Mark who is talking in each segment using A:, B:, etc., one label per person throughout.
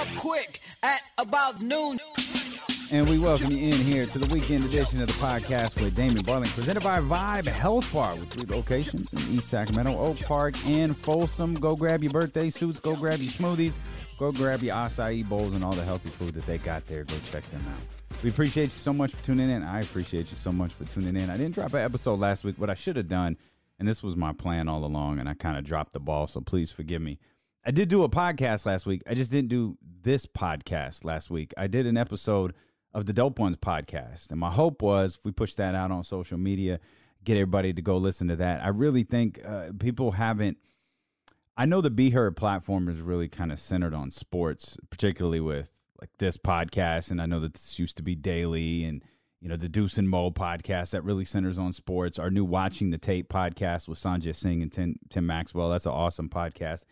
A: up quick at about noon.
B: And we welcome you in here to the weekend edition of the podcast with Damien Barling, presented by Vibe Health Bar with three locations in East Sacramento, Oak Park, and Folsom. Go grab your birthday suits, go grab your smoothies, go grab your acai bowls and all the healthy food that they got there. Go check them out. We appreciate you so much for tuning in. I appreciate you so much for tuning in. I didn't drop an episode last week. What I should have done, and this was my plan all along, and I kind of dropped the ball, so please forgive me. I did do a podcast last week. I just didn't do this podcast last week. I did an episode of the Dope Ones podcast. And my hope was if we push that out on social media, get everybody to go listen to that. I really think uh, people haven't. I know the Be Heard platform is really kind of centered on sports, particularly with like this podcast. And I know that this used to be daily and, you know, the Deuce and Mo podcast that really centers on sports. Our new Watching the Tape podcast with Sanjay Singh and Tim, Tim Maxwell. That's an awesome podcast.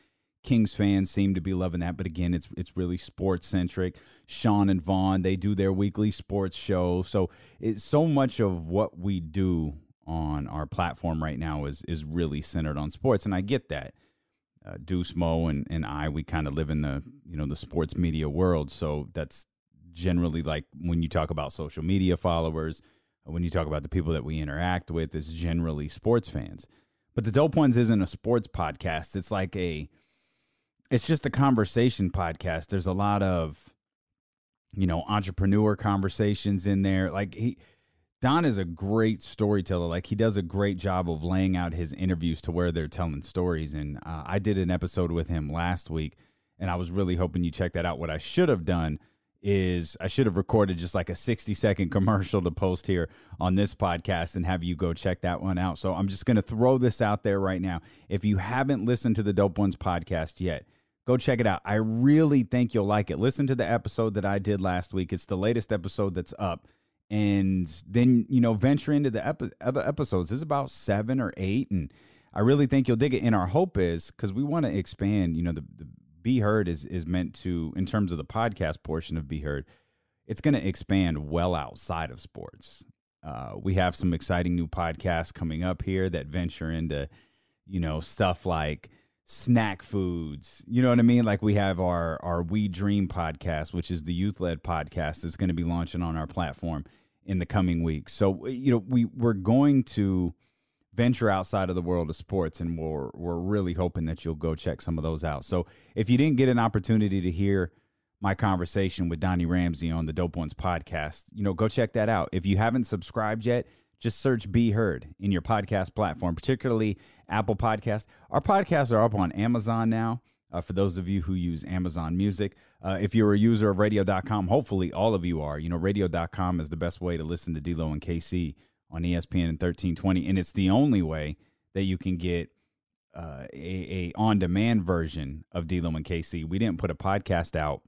B: Kings fans seem to be loving that, but again, it's it's really sports centric. Sean and Vaughn they do their weekly sports show, so it's so much of what we do on our platform right now is is really centered on sports, and I get that. Uh, Deuce Mo and, and I we kind of live in the you know the sports media world, so that's generally like when you talk about social media followers, when you talk about the people that we interact with, it's generally sports fans. But the Dope Ones isn't a sports podcast; it's like a it's just a conversation podcast. There's a lot of, you know, entrepreneur conversations in there. Like he, Don is a great storyteller. Like he does a great job of laying out his interviews to where they're telling stories. And uh, I did an episode with him last week, and I was really hoping you check that out. What I should have done is I should have recorded just like a 60 second commercial to post here on this podcast and have you go check that one out. So I'm just going to throw this out there right now. If you haven't listened to the Dope Ones podcast yet, Go check it out. I really think you'll like it. Listen to the episode that I did last week. It's the latest episode that's up. And then, you know, venture into the epi- other episodes. There's about seven or eight. And I really think you'll dig it. And our hope is because we want to expand, you know, the, the Be Heard is, is meant to, in terms of the podcast portion of Be Heard, it's going to expand well outside of sports. Uh, we have some exciting new podcasts coming up here that venture into, you know, stuff like snack foods. You know what I mean? Like we have our our We Dream podcast, which is the youth led podcast that's going to be launching on our platform in the coming weeks. So you know we we're going to venture outside of the world of sports and we're we're really hoping that you'll go check some of those out. So if you didn't get an opportunity to hear my conversation with Donnie Ramsey on the Dope Ones podcast, you know, go check that out. If you haven't subscribed yet, just search Be Heard in your podcast platform, particularly Apple Podcast. Our podcasts are up on Amazon now. Uh, for those of you who use Amazon Music, uh, if you're a user of radio.com, hopefully all of you are. You know, radio.com is the best way to listen to D'Lo and KC on ESPN and 1320, and it's the only way that you can get uh, a, a on-demand version of D'Lo and KC. We didn't put a podcast out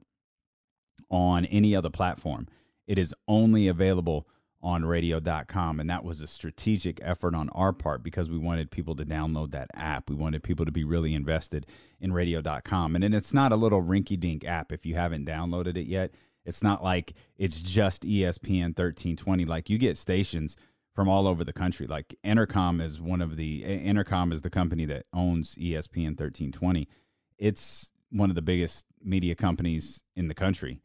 B: on any other platform. It is only available on radio.com. And that was a strategic effort on our part because we wanted people to download that app. We wanted people to be really invested in radio.com. And then it's not a little rinky dink app if you haven't downloaded it yet. It's not like it's just ESPN 1320. Like you get stations from all over the country. Like Entercom is one of the, Entercom is the company that owns ESPN 1320. It's one of the biggest media companies in the country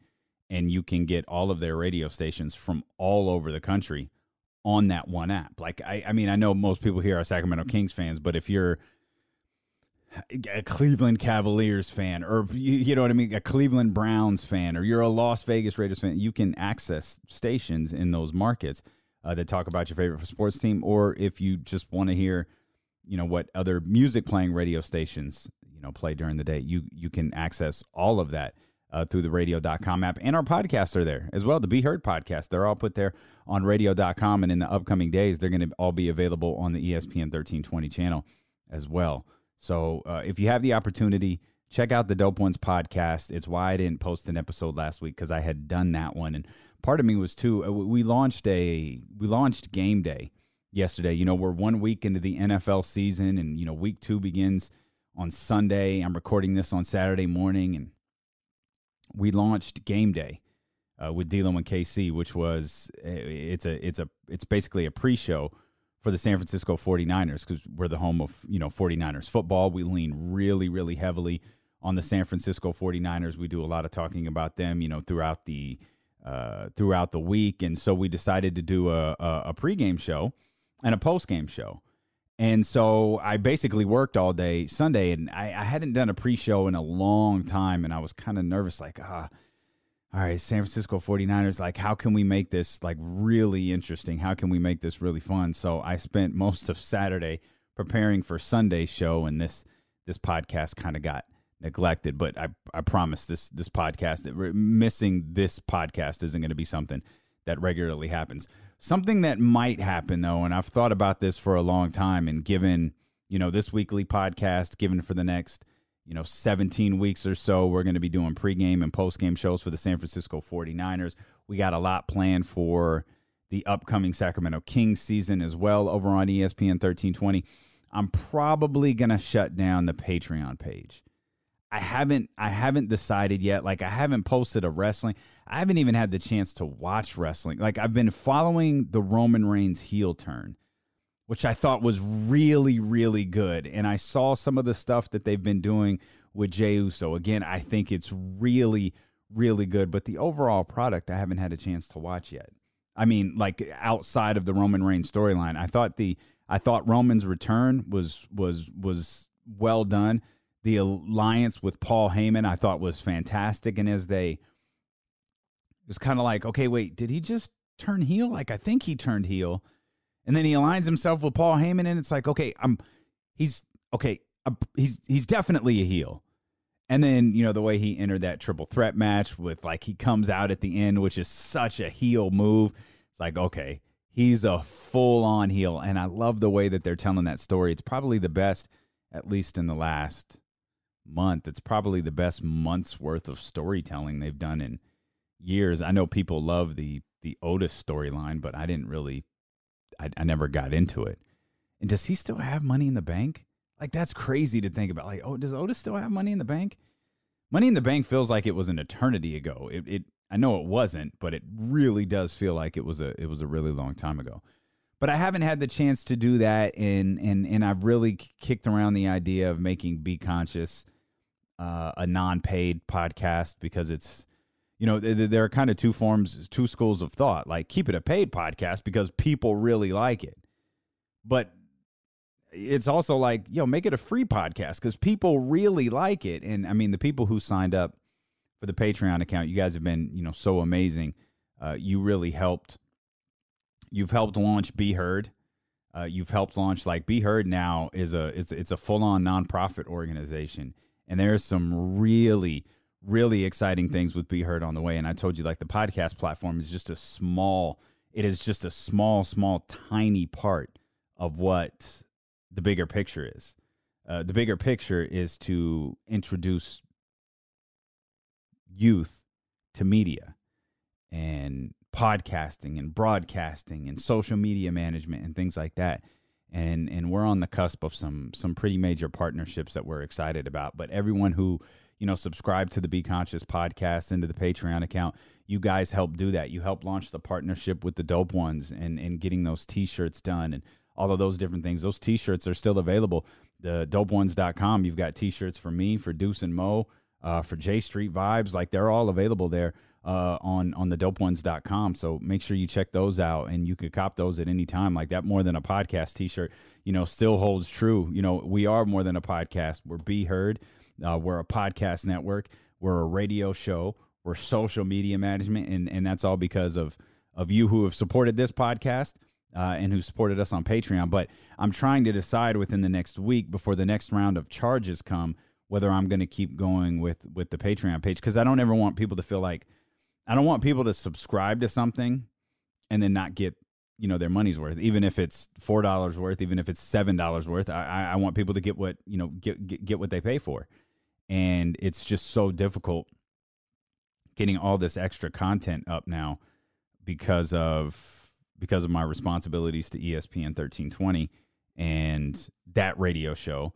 B: and you can get all of their radio stations from all over the country on that one app. Like I, I mean, I know most people here are Sacramento Kings fans, but if you're a Cleveland Cavaliers fan, or you, you know what I mean, a Cleveland Browns fan, or you're a Las Vegas Raiders fan, you can access stations in those markets uh, that talk about your favorite sports team, or if you just want to hear, you know, what other music playing radio stations you know play during the day, you you can access all of that uh, through the radio.com app. And our podcasts are there as well. The Be Heard podcast, they're all put there on radio.com. And in the upcoming days, they're going to all be available on the ESPN 1320 channel as well. So uh, if you have the opportunity, check out the Dope Ones podcast. It's why I didn't post an episode last week because I had done that one. And part of me was too, uh, we launched a, we launched game day yesterday. You know, we're one week into the NFL season and, you know, week two begins on Sunday. I'm recording this on Saturday morning and we launched Game Day uh, with D'Lo and KC, which was it's a it's a it's basically a pre-show for the San Francisco 49ers because we're the home of you know 49ers football. We lean really really heavily on the San Francisco 49ers. We do a lot of talking about them, you know, throughout the uh, throughout the week, and so we decided to do a, a, a pregame show and a postgame show. And so I basically worked all day Sunday, and I, I hadn't done a pre-show in a long time, and I was kind of nervous, like, ah, all right, San Francisco 49ers, like, how can we make this like really interesting? How can we make this really fun? So I spent most of Saturday preparing for Sunday's show, and this this podcast kind of got neglected. But I I promise this this podcast missing this podcast isn't going to be something that regularly happens. Something that might happen though, and I've thought about this for a long time, and given you know this weekly podcast, given for the next you know 17 weeks or so, we're going to be doing pregame and postgame shows for the San Francisco 49ers. We got a lot planned for the upcoming Sacramento Kings season as well over on ESPN 1320. I'm probably going to shut down the Patreon page. I haven't I haven't decided yet. Like I haven't posted a wrestling. I haven't even had the chance to watch wrestling. Like I've been following the Roman Reigns heel turn, which I thought was really really good. And I saw some of the stuff that they've been doing with Jey Uso. Again, I think it's really really good, but the overall product I haven't had a chance to watch yet. I mean, like outside of the Roman Reigns storyline, I thought the I thought Roman's return was was was well done. The alliance with Paul Heyman I thought was fantastic, and as they it was kind of like, okay, wait, did he just turn heel? Like I think he turned heel, and then he aligns himself with Paul Heyman, and it's like, okay, I'm he's okay, I'm, he's he's definitely a heel. And then, you know, the way he entered that triple threat match with like he comes out at the end, which is such a heel move. It's like, okay, he's a full on heel. And I love the way that they're telling that story. It's probably the best, at least in the last month. It's probably the best month's worth of storytelling they've done in years. I know people love the the Otis storyline, but I didn't really I, I never got into it. And does he still have money in the bank? Like that's crazy to think about. Like, oh, does Otis still have money in the bank? Money in the bank feels like it was an eternity ago. It, it I know it wasn't, but it really does feel like it was a it was a really long time ago. But I haven't had the chance to do that, and and and I've really kicked around the idea of making Be Conscious uh, a non-paid podcast because it's you know there are kind of two forms, two schools of thought. Like keep it a paid podcast because people really like it, but it's also like yo make it a free podcast because people really like it. And I mean the people who signed up for the Patreon account. You guys have been, you know, so amazing. Uh, you really helped. You've helped launch Be Heard. Uh, you've helped launch like Be Heard now is a it's it's a full on nonprofit organization, and there's some really really exciting things with Be Heard on the way. And I told you like the podcast platform is just a small. It is just a small, small, tiny part of what the bigger picture is. Uh, the bigger picture is to introduce youth to media and podcasting and broadcasting and social media management and things like that. And and we're on the cusp of some some pretty major partnerships that we're excited about. But everyone who you know subscribe to the Be Conscious podcast and to the Patreon account, you guys help do that. You help launch the partnership with the Dope Ones and and getting those T-shirts done and all of those different things. Those T-shirts are still available. The DopeOnes.com. You've got T-shirts for me, for Deuce and Mo uh, for J Street Vibes. Like they're all available there uh, on on the dopeones.com. So make sure you check those out and you could cop those at any time. Like that more than a podcast t-shirt, you know, still holds true. You know, we are more than a podcast. We're Be Heard. Uh, we're a podcast network. We're a radio show. We're social media management, and and that's all because of of you who have supported this podcast. Uh, and who supported us on Patreon. But I'm trying to decide within the next week before the next round of charges come whether I'm going to keep going with with the Patreon page because I don't ever want people to feel like I don't want people to subscribe to something and then not get you know their money's worth even if it's four dollars worth even if it's seven dollars worth. I, I want people to get what you know get, get get what they pay for. And it's just so difficult getting all this extra content up now because of because of my responsibilities to ESPN 1320 and that radio show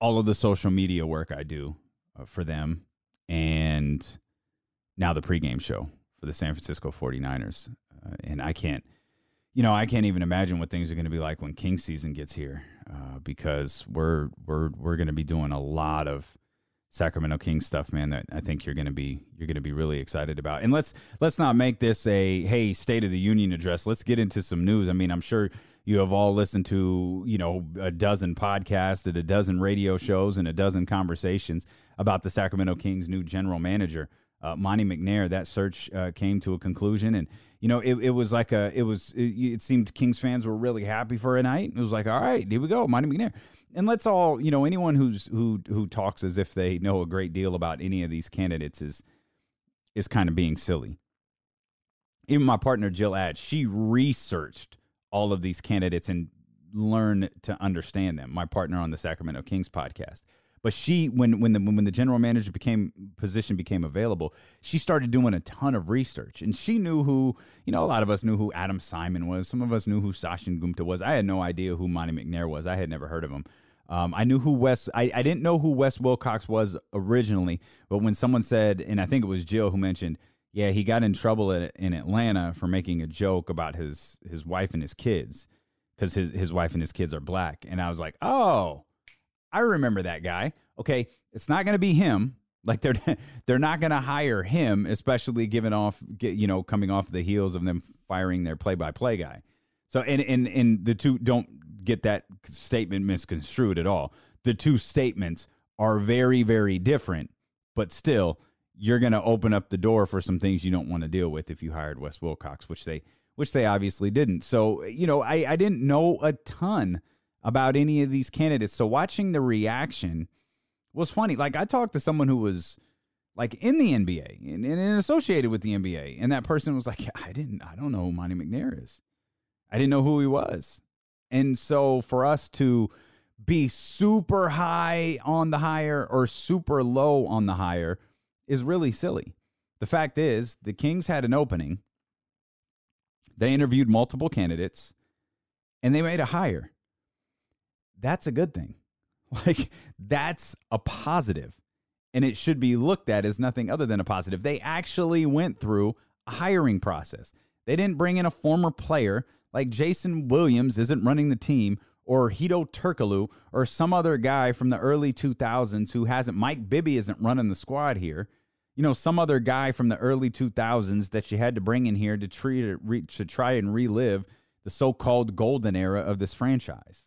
B: all of the social media work I do uh, for them. And now the pregame show for the San Francisco 49ers. Uh, and I can't, you know, I can't even imagine what things are going to be like when King season gets here uh, because we're, we're, we're going to be doing a lot of Sacramento King stuff, man, that I think you're gonna be you're gonna be really excited about. And let's let's not make this a hey State of the Union address. Let's get into some news. I mean, I'm sure you have all listened to you know a dozen podcasts and a dozen radio shows and a dozen conversations about the Sacramento Kings new general manager uh, Monte McNair. That search uh, came to a conclusion, and you know it, it was like a it was it, it, seemed Kings fans were really happy for a night. It was like all right, here we go, Monte McNair. And let's all you know anyone who's who who talks as if they know a great deal about any of these candidates is is kind of being silly. Even my partner Jill Ad, she researched all of these candidates and learned to understand them. My partner on the Sacramento Kings podcast. But she, when when the when the general manager became position became available, she started doing a ton of research, and she knew who you know a lot of us knew who Adam Simon was. Some of us knew who Sachin Gupta was. I had no idea who Monte McNair was. I had never heard of him. Um, I knew who Wes. I, I didn't know who Wes Wilcox was originally, but when someone said, and I think it was Jill who mentioned, yeah, he got in trouble at, in Atlanta for making a joke about his his wife and his kids because his his wife and his kids are black, and I was like, oh, I remember that guy. Okay, it's not going to be him. Like they're they're not going to hire him, especially given off you know coming off the heels of them firing their play by play guy. So and and and the two don't get that statement misconstrued at all. The two statements are very very different, but still you're going to open up the door for some things you don't want to deal with if you hired Wes Wilcox, which they which they obviously didn't. So you know I I didn't know a ton about any of these candidates. So watching the reaction was funny. Like I talked to someone who was like in the NBA and, and associated with the NBA, and that person was like, "I didn't, I don't know who Monte McNair is. I didn't know who he was." And so for us to be super high on the hire or super low on the hire is really silly. The fact is, the Kings had an opening. They interviewed multiple candidates and they made a hire that's a good thing. Like, that's a positive, and it should be looked at as nothing other than a positive. They actually went through a hiring process. They didn't bring in a former player like Jason Williams isn't running the team, or Hedo Turkoglu, or some other guy from the early 2000s who hasn't. Mike Bibby isn't running the squad here. You know, some other guy from the early 2000s that you had to bring in here to, treat, to try and relive the so called golden era of this franchise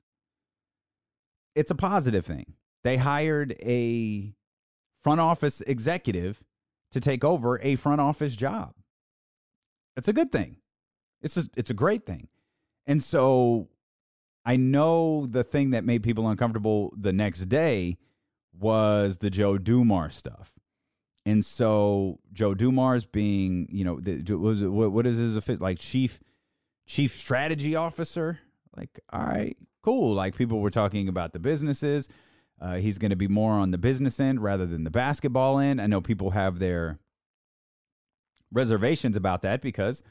B: it's a positive thing. They hired a front office executive to take over a front office job. It's a good thing. It's a, it's a great thing. And so I know the thing that made people uncomfortable the next day was the Joe Dumars stuff. And so Joe Dumars being, you know, the, was what, is his like chief chief strategy officer? Like, all right, cool. Like people were talking about the businesses. Uh, he's going to be more on the business end rather than the basketball end. I know people have their reservations about that because,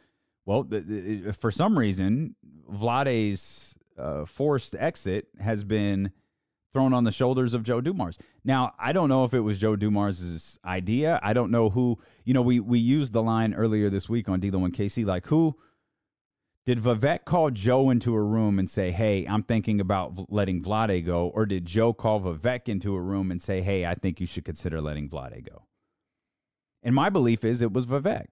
B: well, the, the, for some reason, Vlade's uh, forced exit has been thrown on the shoulders of Joe Dumars. Now, I don't know if it was Joe Dumars' idea. I don't know who, you know, we we used the line earlier this week on D'Lo and KC, like who did Vivek call Joe into a room and say, "Hey, I'm thinking about letting Vlade go," or did Joe call Vivek into a room and say, "Hey, I think you should consider letting Vlade go"? And my belief is it was Vivek.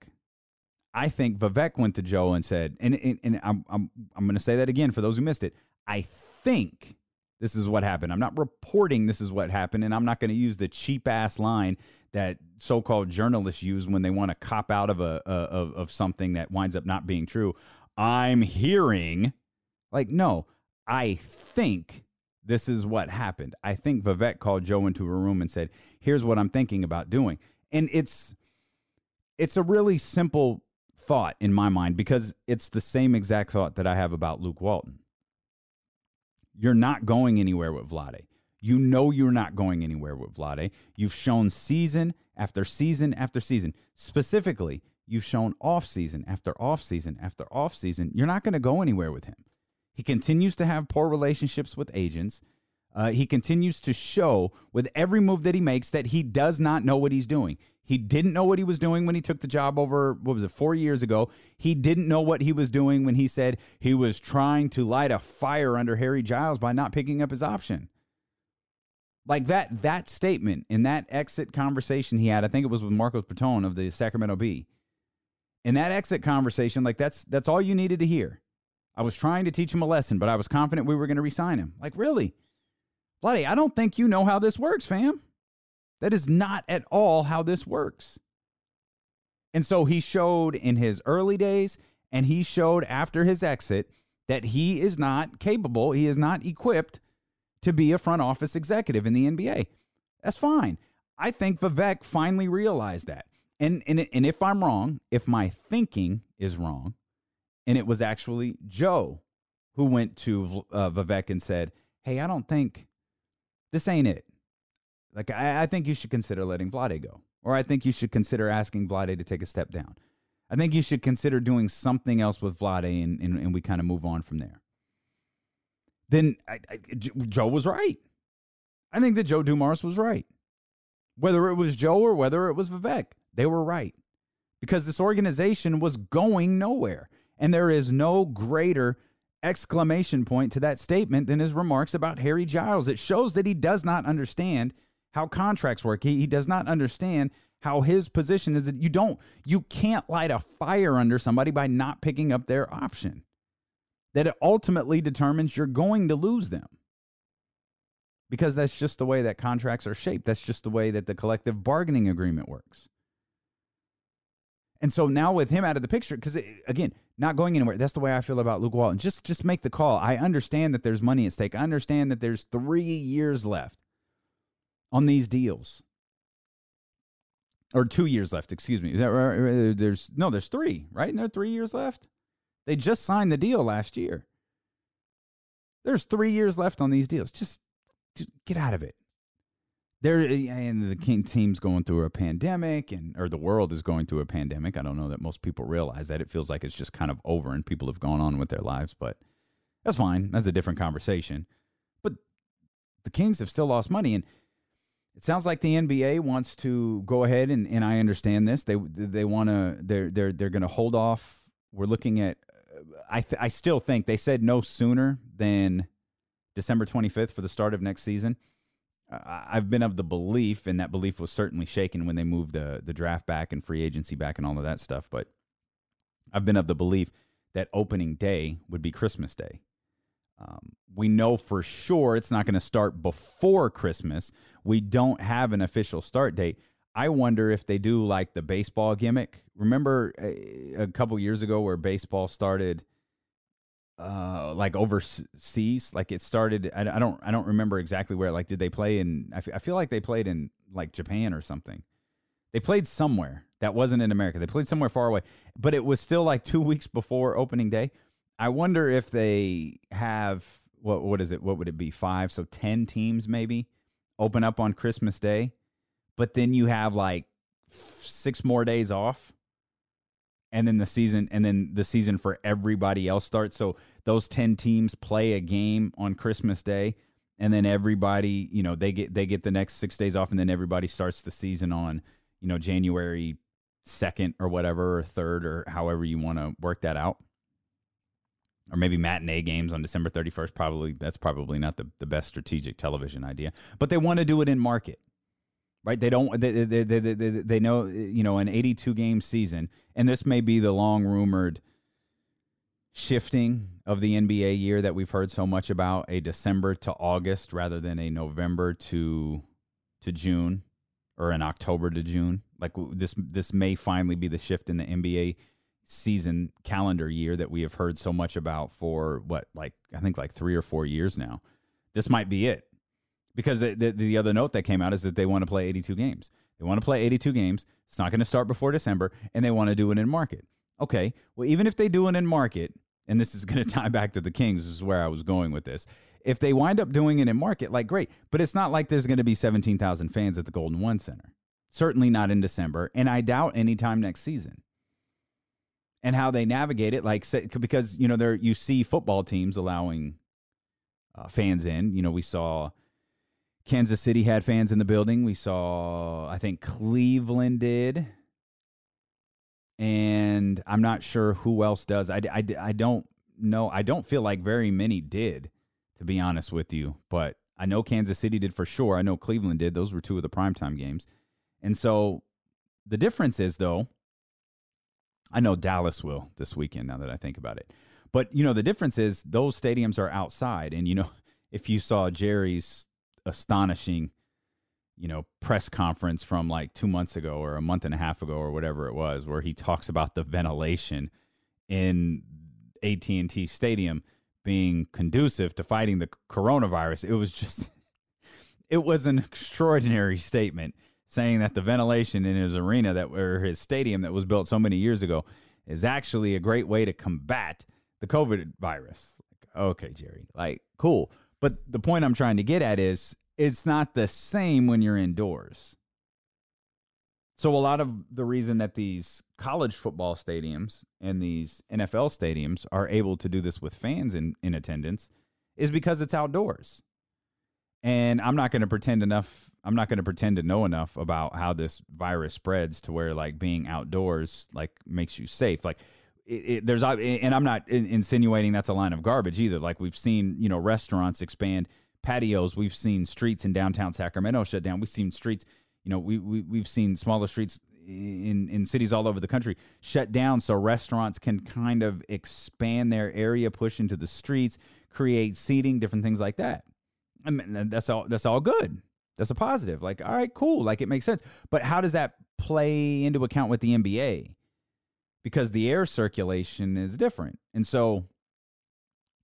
B: I think Vivek went to Joe and said, and and, and I'm I'm I'm going to say that again for those who missed it. I think this is what happened. I'm not reporting this is what happened, and I'm not going to use the cheap ass line that so-called journalists use when they want to cop out of a, a of, of something that winds up not being true. I'm hearing. Like, no, I think this is what happened. I think Vivek called Joe into a room and said, "Here's what I'm thinking about doing." And it's it's a really simple thought in my mind because it's the same exact thought that I have about Luke Walton. You're not going anywhere with Vlade. You know you're not going anywhere with Vlade. You've shown season after season after season. Specifically, you've shown off season after off season after off season, you're not going to go anywhere with him. He continues to have poor relationships with agents. Uh, he continues to show with every move that he makes that he does not know what he's doing. He didn't know what he was doing when he took the job over, what was it, four years ago. He didn't know what he was doing when he said he was trying to light a fire under Harry Giles by not picking up his option. Like that that statement in that exit conversation he had, I think it was with Marcos Breton of the Sacramento Bee. In that exit conversation, like that's that's all you needed to hear. I was trying to teach him a lesson, but I was confident we were going to resign him. Like, really? Vladdy, I don't think you know how this works, fam. That is not at all how this works. And so he showed in his early days and he showed after his exit that he is not capable, he is not equipped to be a front office executive in the NBA. That's fine. I think Vivek finally realized that. And, and, and if I'm wrong, if my thinking is wrong, and it was actually Joe who went to uh, Vivek and said, Hey, I don't think this ain't it. Like, I, I think you should consider letting Vlade go. Or I think you should consider asking Vlade to take a step down. I think you should consider doing something else with Vlade and, and, and we kind of move on from there. Then I, I, Joe was right. I think that Joe Dumars was right. Whether it was Joe or whether it was Vivek, they were right. Because this organization was going nowhere. And there is no greater exclamation point to that statement than his remarks about Harry Giles. It shows that he does not understand how contracts work. He, he does not understand how his position is that you don't, you can't light a fire under somebody by not picking up their option. That it ultimately determines you're going to lose them. Because that's just the way that contracts are shaped. That's just the way that the collective bargaining agreement works. And so now with him out of the picture, because eh, again, not going anywhere. That's the way I feel about Luke Walton. Just just make the call. I understand that there's money at stake. I understand that there's three years left on these deals, or two years left. Excuse me. There's no, there's three, right? And there are three years left. They just signed the deal last year. There's three years left on these deals. Just, just get out of it there eh, and the king team's going through a pandemic and or the world is going through a pandemic. I don't know that most people realize that. It feels like it's just kind of over and people have gone on with their lives but that's fine. That's a different conversation. But the kings have still lost money and it sounds like the nba wants to go ahead and, and i understand this. They they want to they're they're they're going to hold off. We're looking at uh, i th- i still think they said no sooner than december 25th for the start of next season I've been of the belief, and that belief was certainly shaken when they moved the the draft back and free agency back and all of that stuff. But I've been of the belief that opening day would be Christmas Day. Um, we know for sure it's not going to start before Christmas. We don't have an official start date. I wonder if they do like the baseball gimmick. Remember a, a couple years ago where baseball started uh like overseas like it started I, I, don't i don't remember exactly where like did they play in I, f- I feel like they played in like japan or something. They played somewhere that wasn't in america. They played somewhere far away but it was still like two weeks before opening day. I wonder if they have what what is it what would it be five so ten teams maybe open up on christmas day but then you have like six more days off and then the season and then the season for everybody else starts. So those 10 teams play a game on christmas day and then everybody you know they get they get the next six days off and then everybody starts the season on you know january 2nd or whatever or 3rd or however you want to work that out. Or maybe matinee games on december 31st probably that's probably not the, the best strategic television idea. But they want to do it in market right? They don't. They, they, they, they, they know you know an 82 game season, and this may be the long rumored shifting of the NBA year that we've heard so much about a December to August rather than a November to to June or an October to June. Like this this may finally be the shift in the NBA season calendar year that we have heard so much about for what like I think like 3 or 4 years now. This might be it because the, the, the other note that came out is that they want to play 82 games. They want to play 82 games. It's not going to start before December, and they want to do it in market. Okay, well, even if they do it in market, and this is going to tie back to the Kings, this is where I was going with this. If they wind up doing it in market, like great, but it's not like there's going to be 17,000 fans at the Golden One Center. Certainly not in December, and I doubt anytime next season. And how they navigate it, like because you know there you see football teams allowing uh, fans in. You know, we saw Kansas City had fans in the building. We saw, I think Cleveland did. And I'm not sure who else does. I, I, I don't know. I don't feel like very many did, to be honest with you. But I know Kansas City did for sure. I know Cleveland did. Those were two of the primetime games. And so the difference is, though, I know Dallas will this weekend now that I think about it. But, you know, the difference is those stadiums are outside. And, you know, if you saw Jerry's astonishing, you know, press conference from like two months ago or a month and a half ago or whatever it was, where he talks about the ventilation in AT&T Stadium being conducive to fighting the coronavirus. It was just it was an extraordinary statement saying that the ventilation in his arena that or his stadium that was built so many years ago is actually a great way to combat the COVID virus. Like, okay, Jerry, like cool. But the point I'm trying to get at is it's not the same when you're indoors. So a lot of the reason that these college football stadiums and these NFL stadiums are able to do this with fans in, in attendance is because it's outdoors. And I'm not going to pretend enough I'm not going to pretend to know enough about how this virus spreads to where like being outdoors like makes you safe. Like it, it, there's and I'm not insinuating that's a line of garbage either. Like we've seen, you know, restaurants expand patios. We've seen streets in downtown Sacramento shut down. We've seen streets you know, we, we we've seen smaller streets in in cities all over the country shut down so restaurants can kind of expand their area, push into the streets, create seating, different things like that. I mean, that's all that's all good. That's a positive. Like, all right, cool. Like it makes sense. But how does that play into account with the NBA? Because the air circulation is different. And so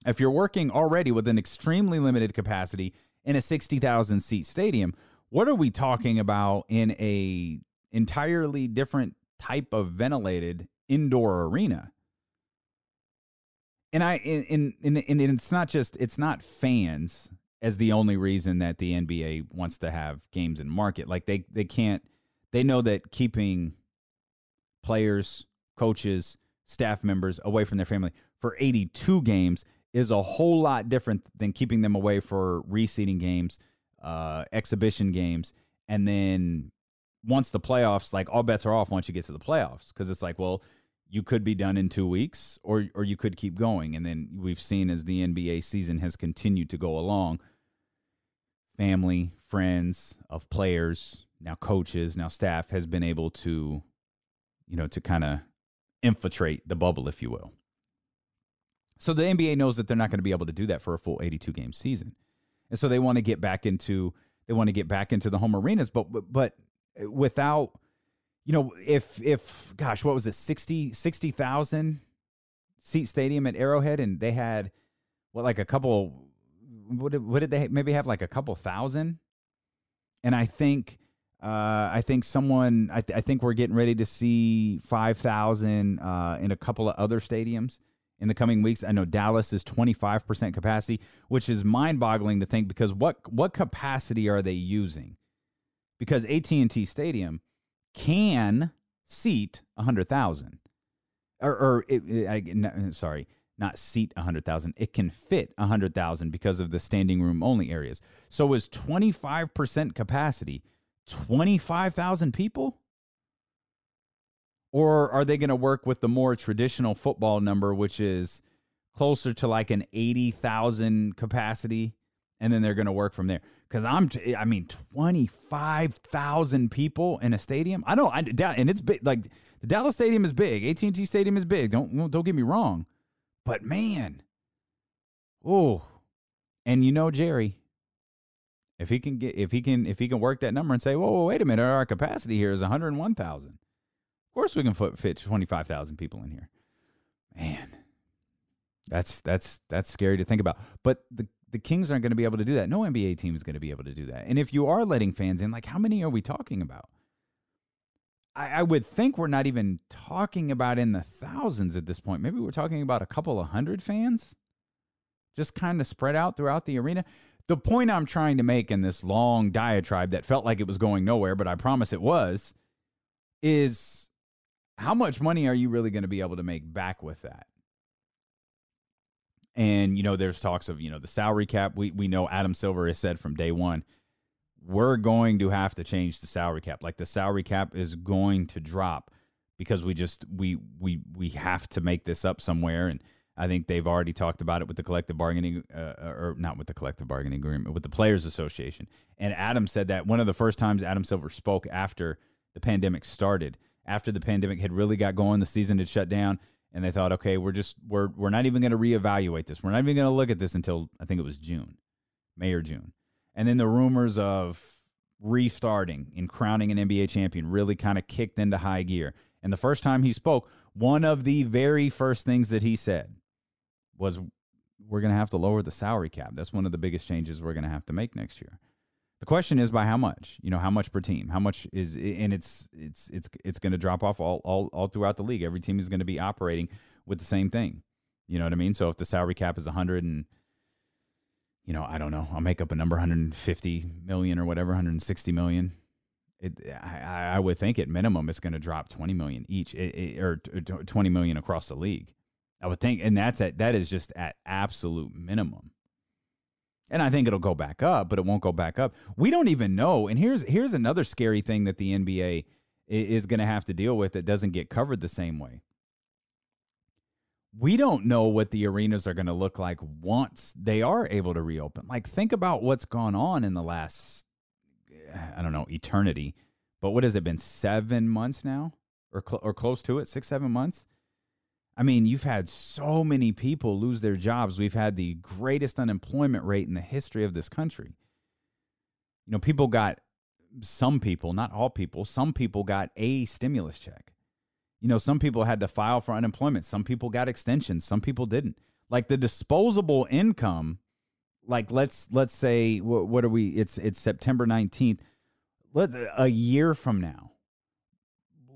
B: if you're working already with an extremely limited capacity in a 60,000 seat stadium, what are we talking about in a entirely different type of ventilated indoor arena? And I in in and it's not just it's not fans as the only reason that the NBA wants to have games in market. Like they they can't they know that keeping players, coaches, staff members away from their family for 82 games is a whole lot different than keeping them away for reseeding games uh, exhibition games, and then once the playoffs, like all bets are off once you get to the playoffs, because it's like, well, you could be done in two weeks, or or you could keep going. And then we've seen as the NBA season has continued to go along, family, friends of players, now coaches, now staff has been able to, you know, to kind of infiltrate the bubble, if you will. So the NBA knows that they're not going to be able to do that for a full 82 game season and so they want to get back into they want to get back into the home arenas, but but, but eh, without you know if if gosh what was it 60 60,000 seat stadium at Arrowhead and they had what like a couple what did, what did they maybe have like a couple thousand and I think uh, I think someone I, th- I think we're getting ready to see 5,000 uh, in a couple of other stadiums in the coming weeks. I know Dallas is 25% capacity, which is mind-boggling to think because what what capacity are they using? Because AT&T Stadium can seat 100,000. Or, or it, it, I, no, sorry, not seat 100,000. It can fit 100,000 because of the standing room only areas. So is 25% capacity 25,000 people? Or are they going to work with the more traditional football number, which is closer to like an 80,000 capacity? And then they're going to work from there. Because I'm, t- I mean, 25,000 people in a stadium. I know, I, and it's big. Like the Dallas Stadium is big. AT&T Stadium is big. Don't, don't get me wrong. But man, oh, and you know, Jerry, if he can get, if he can, if he can work that number and say, whoa, whoa wait a minute, our capacity here is 101,000 of course, we can fit twenty five thousand people in here. Man, that's that's that's scary to think about. But the the Kings aren't going to be able to do that. No NBA team is going to be able to do that. And if you are letting fans in, like how many are we talking about? I, I would think we're not even talking about in the thousands at this point. Maybe we're talking about a couple of hundred fans, just kind of spread out throughout the arena. The point I'm trying to make in this long diatribe that felt like it was going nowhere, but I promise it was, is how much money are you really going to be able to make back with that? And you know, there's talks of you know the salary cap. We we know Adam Silver has said from day one, we're going to have to change the salary cap. Like the salary cap is going to drop because we just we we we have to make this up somewhere. And I think they've already talked about it with the collective bargaining, uh, or not with the collective bargaining agreement, with the Players Association. And Adam said that one of the first times Adam Silver spoke after the pandemic started, after the pandemic had really got going, the season had shut down, and they thought, okay, we're just we're we're not even going to reevaluate this. We're not even going to look at this until I think it was June, May or June. And then the rumors of restarting and crowning an NBA champion really kind of kicked into high gear. And the first time he spoke, one of the very first things that he said was we're going to have to lower the salary cap. That's one of the biggest changes we're going to have to make next year. The question is by how much? You know, how much per team? How much is and it's it's it's it's going to drop off all, all all throughout the league. Every team is going to be operating with the same thing. You know what I mean? So if the salary cap is 100 and you know, I don't know, I'll make up a number 150 million or whatever, 160 million. It, I, I would think at minimum it's going to drop 20 million each it, it, or 20 million across the league. I would think, and that's at that is just at absolute minimum. And I think it'll go back up, but it won't go back up. We don't even know. And here's here's another scary thing that the NBA is going to have to deal with that doesn't get covered the same way. We don't know what the arenas are going to look like once they are able to reopen. Like think about what's gone on in the last I don't know, eternity. But what has it been 7 months now or cl- or close to it, 6 7 months? I mean, you've had so many people lose their jobs. We've had the greatest unemployment rate in the history of this country. You know, people got, some people, not all people, some people got a stimulus check. You know, some people had to file for unemployment. Some people got extensions. Some people didn't. Like the disposable income, like let's let's say what, what are we? It's it's September nineteenth. Let's a year from now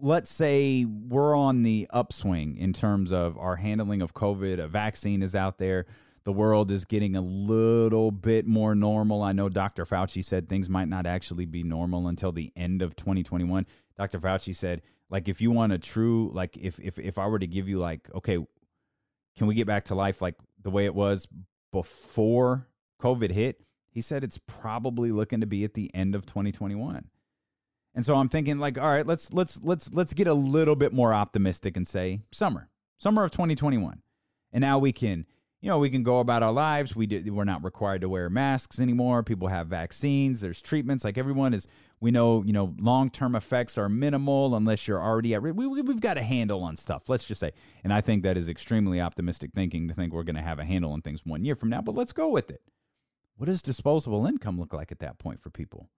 B: let's say we're on the upswing in terms of our handling of COVID. A vaccine is out there. The world is getting a little bit more normal. I know Dr. Fauci said things might not actually be normal until the end of 2021. Dr. Fauci said, like, if you want a true, like, if if if I were to give you, like, okay, can we get back to life like the way it was before COVID hit? He said it's probably looking to be at the end of 2021. And so I'm thinking like, all right, let's let's let's let's get a little bit more optimistic and say summer, summer of 2021. And now we can, you know, we can go about our lives. We did, we're not required to wear masks anymore. People have vaccines. There's treatments. Like everyone is, we know, you know, long term effects are minimal unless you're already at. We, we, we've got a handle on stuff. Let's just say, and I think that is extremely optimistic thinking to think we're going to have a handle on things one year from now. But let's go with it. What does disposable income look like at that point for people?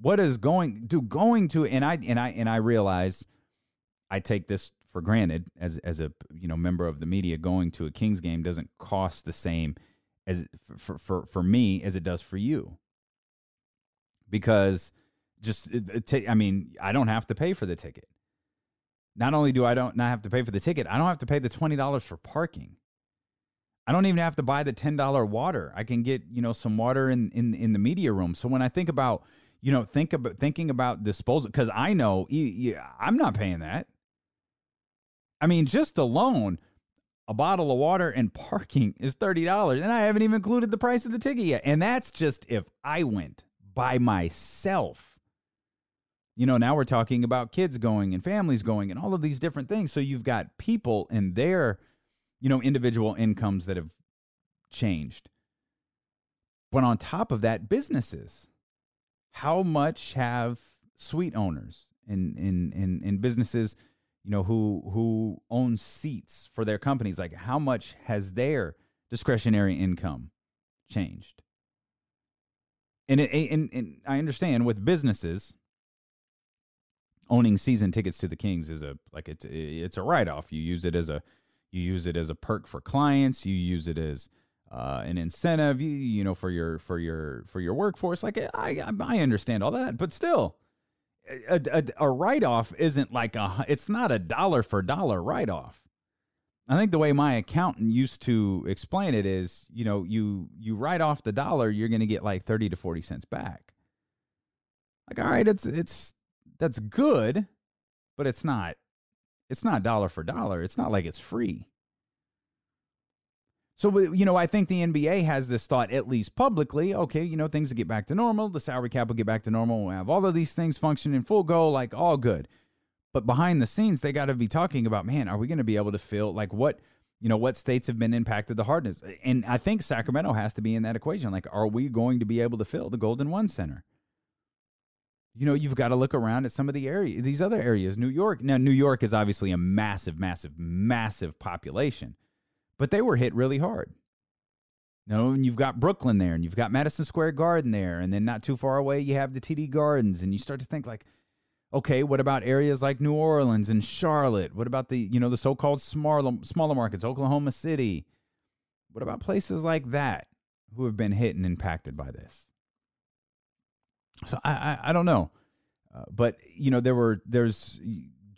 B: What is going to going to and I and I and I realize I take this for granted as as a you know member of the media going to a Kings game doesn't cost the same as for for for me as it does for you. Because just uh, I mean, I don't have to pay for the ticket. Not only do I don't not have to pay for the ticket, I don't have to pay the $20 for parking. I don't even have to buy the $10 water. I can get, you know, some water in in in the media room. So when I think about you know, think about thinking about disposal because I know I'm not paying that. I mean, just alone, a bottle of water and parking is thirty dollars, and I haven't even included the price of the ticket yet. And that's just if I went by myself. You know, now we're talking about kids going and families going and all of these different things. So you've got people and their, you know, individual incomes that have changed. But on top of that, businesses how much have suite owners in in in, in businesses you know who who own seats for their companies like how much has their discretionary income changed and it, and, and I understand with businesses owning season tickets to the Kings is a like it's it's a write off. You use it as a you use it as a perk for clients. You use it as uh, an incentive, you, you know, for your for your for your workforce. Like I I understand all that, but still, a, a, a write off isn't like a it's not a dollar for dollar write off. I think the way my accountant used to explain it is, you know, you you write off the dollar, you're going to get like 30 to 40 cents back. Like all right, it's it's that's good, but it's not it's not dollar for dollar. It's not like it's free. So, you know, I think the NBA has this thought, at least publicly, okay, you know, things will get back to normal. The salary cap will get back to normal. We'll have all of these things function in full go, like all good. But behind the scenes, they got to be talking about, man, are we going to be able to feel like what you know, what states have been impacted the hardest. And I think Sacramento has to be in that equation. Like, are we going to be able to fill the Golden One Center? You know, you've got to look around at some of the area, these other areas. New York. Now, New York is obviously a massive, massive, massive population, but they were hit really hard. No, and you've got Brooklyn there, and you've got Madison Square Garden there, and then not too far away, you have the TD Gardens, and you start to think like, okay, what about areas like New Orleans and Charlotte? What about the you know the so-called smaller smaller markets, Oklahoma City? What about places like that who have been hit and impacted by this? So I I, I don't know, uh, but you know there were there's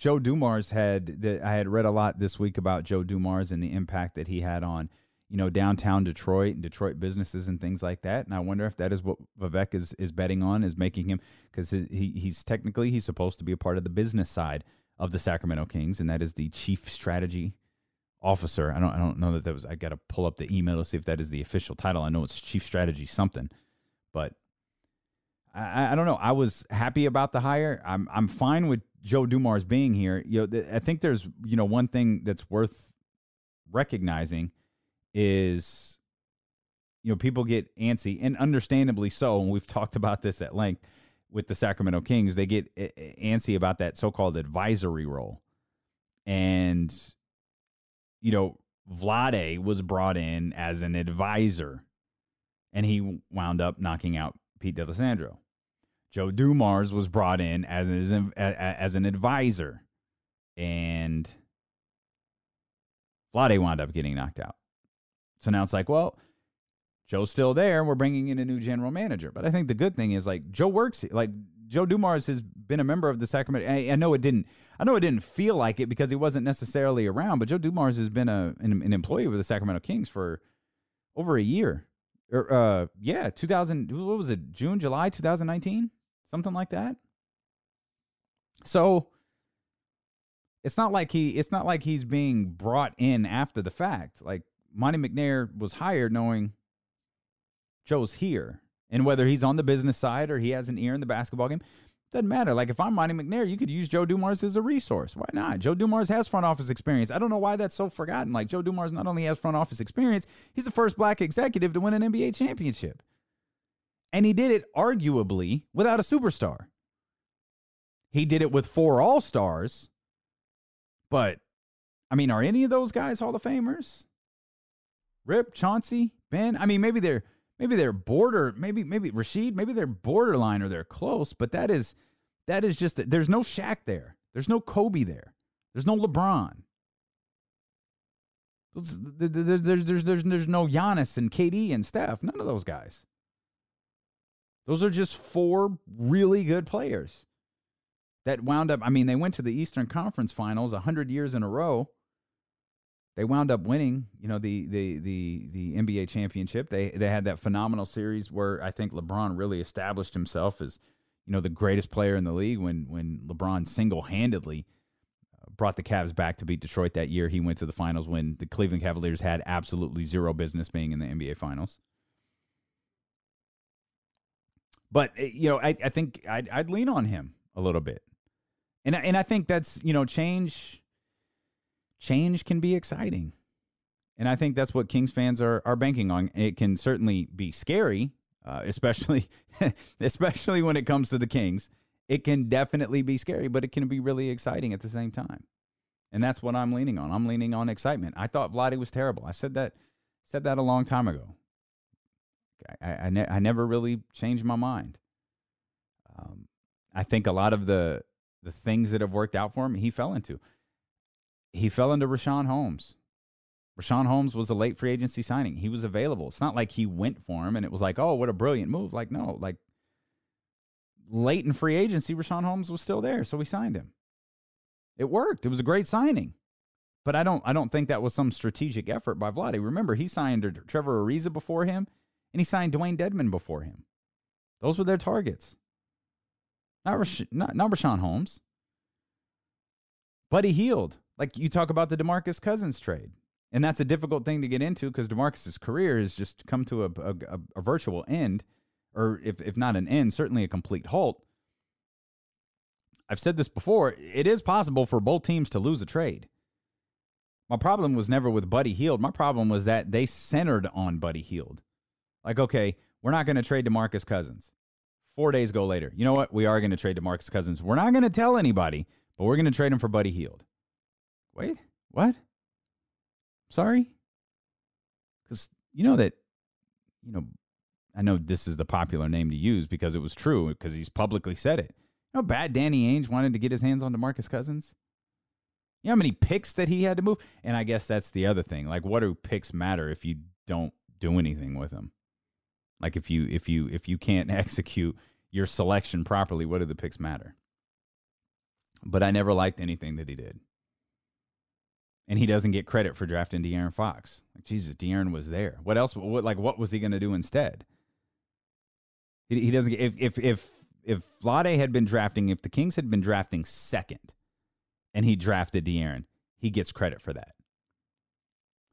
B: Joe Dumars had that I had read a lot this week about Joe Dumars and the impact that he had on you know, downtown Detroit and Detroit businesses and things like that. And I wonder if that is what Vivek is is betting on, is making him because he he's technically he's supposed to be a part of the business side of the Sacramento Kings, and that is the chief strategy officer. I don't I don't know that that was. I got to pull up the email to see if that is the official title. I know it's chief strategy something, but I, I don't know. I was happy about the hire. I'm I'm fine with Joe Dumars being here. You know, I think there's you know one thing that's worth recognizing is you know people get antsy and understandably so and we've talked about this at length with the Sacramento Kings they get eh, eh, antsy about that so-called advisory role and you know Vlade was brought in as an advisor and he wound up knocking out Pete D'Alessandro Joe Dumars was brought in as an, as an advisor and Vlade wound up getting knocked out so now it's like, well, Joe's still there. We're bringing in a new general manager. But I think the good thing is like Joe works like Joe Dumars has been a member of the Sacramento. I, I, know it didn't. I know it didn't feel like it because he wasn't necessarily around. But Joe Dumars has been a an, an employee with the Sacramento Kings for over a year. Or er, uh, yeah, two thousand. What was it? June, July, two thousand nineteen, something like that. So it's not like he. It's not like he's being brought in after the fact. Like Monte McNair was hired knowing Joe's here. And whether he's on the business side or he has an ear in the basketball game, doesn't matter. Like if I'm Monte McNair, you could use Joe Dumars as a resource. Why not? Joe Dumars has front office experience. I don't know why that's so forgotten. Like Joe Dumars not only has front office experience, he's the first black executive to win an NBA championship. And he did it arguably without a superstar. He did it with four all stars. But I mean, are any of those guys Hall of Famers? Rip, Chauncey, Ben. I mean, maybe they're maybe they're border, maybe maybe Rasheed, maybe they're borderline or they're close, but that is that is just there's no Shaq there. There's no Kobe there. There's no LeBron. There's, there's, there's, there's, there's no Giannis and KD and Steph. None of those guys. Those are just four really good players that wound up. I mean, they went to the Eastern Conference Finals 100 years in a row they wound up winning, you know, the the the the NBA championship. They they had that phenomenal series where I think LeBron really established himself as, you know, the greatest player in the league when when LeBron single-handedly uh, brought the Cavs back to beat Detroit that year. He went to the finals when the Cleveland Cavaliers had absolutely zero business being in the NBA finals. But eh, you know, I, I think I'd, I'd lean on him a little bit, and and I think that's you know change change can be exciting. And I think that's what Kings fans are, are banking on. It can certainly be scary, uh, especially especially when it comes to the Kings. It can definitely be scary, but it can be really exciting at the same time. And that's what I'm leaning on. I'm leaning on excitement. I thought Vlade was terrible. I said that said that a long time ago. I I, ne- I never really changed my mind. Um, I think a lot of the the things that have worked out for him, he fell into he fell into Richaun Holmes. Richaun Holmes was a late free agency signing. He was available. It's not like he went for him and it was like, oh, what a brilliant move. Like, no, like late in free agency, Richaun Holmes was still there, so we signed him. It worked. It was a great signing. But I don't I don't think that was some strategic effort by Vlade. Remember, he signed Trevor Ariza before him, and he signed Dwayne Dedmon before him. Those were their targets. Not, Rash- not, not Richaun Holmes. Buddy Hield. Like you talk about the DeMarcus Cousins trade. And that's a difficult thing to get into because DeMarcus's career has just come to a, a, a virtual end, or if, if not an end, certainly a complete halt. I've said this before. It is possible for both teams to lose a trade. My problem was never with Buddy Hield. My problem was that they centered on Buddy Hield. Like, okay, we're not going to trade DeMarcus Cousins. Four days go later. You know what? We are going to trade DeMarcus Cousins. We're not going to tell anybody, but we're going to trade him for Buddy Hield. Wait, what? Sorry? Because you know that, you know, I know this is the popular name to use because it was true because he's publicly said it. You know, bad Danny Ainge wanted to get his hands on DeMarcus Cousins. You know how many picks that he had to move? And I guess that's the other thing. Like, what do picks matter if you don't do anything with them? Like if you if you if you can't execute your selection properly, what do the picks matter? But I never liked anything that he did. And he doesn't get credit for drafting De'Aaron Fox. Like Jesus, De'Aaron was there. What else? What like what was he going to do instead? He, he doesn't. Get, if if if if Vlade had been drafting, if the Kings had been drafting second, and he drafted De'Aaron, he gets credit for that.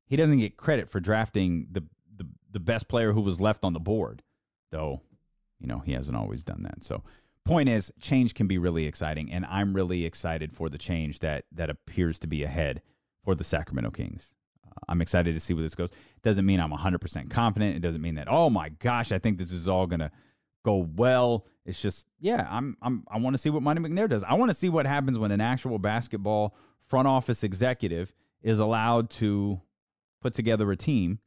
B: He doesn't get credit for drafting the the best player who was left on the board, though. You know he hasn't always done that. So, point is, change can be really exciting, and I'm really excited for the change that that appears to be ahead for the Sacramento Kings. Uh, I'm excited to see where this goes. It doesn't mean I'm 100% confident. It doesn't mean that oh my gosh, I think this is all gonna go well. It's just yeah, I'm I'm I want to see what Monte McNair does. I want to see what happens when an actual basketball front office executive is allowed to put together a team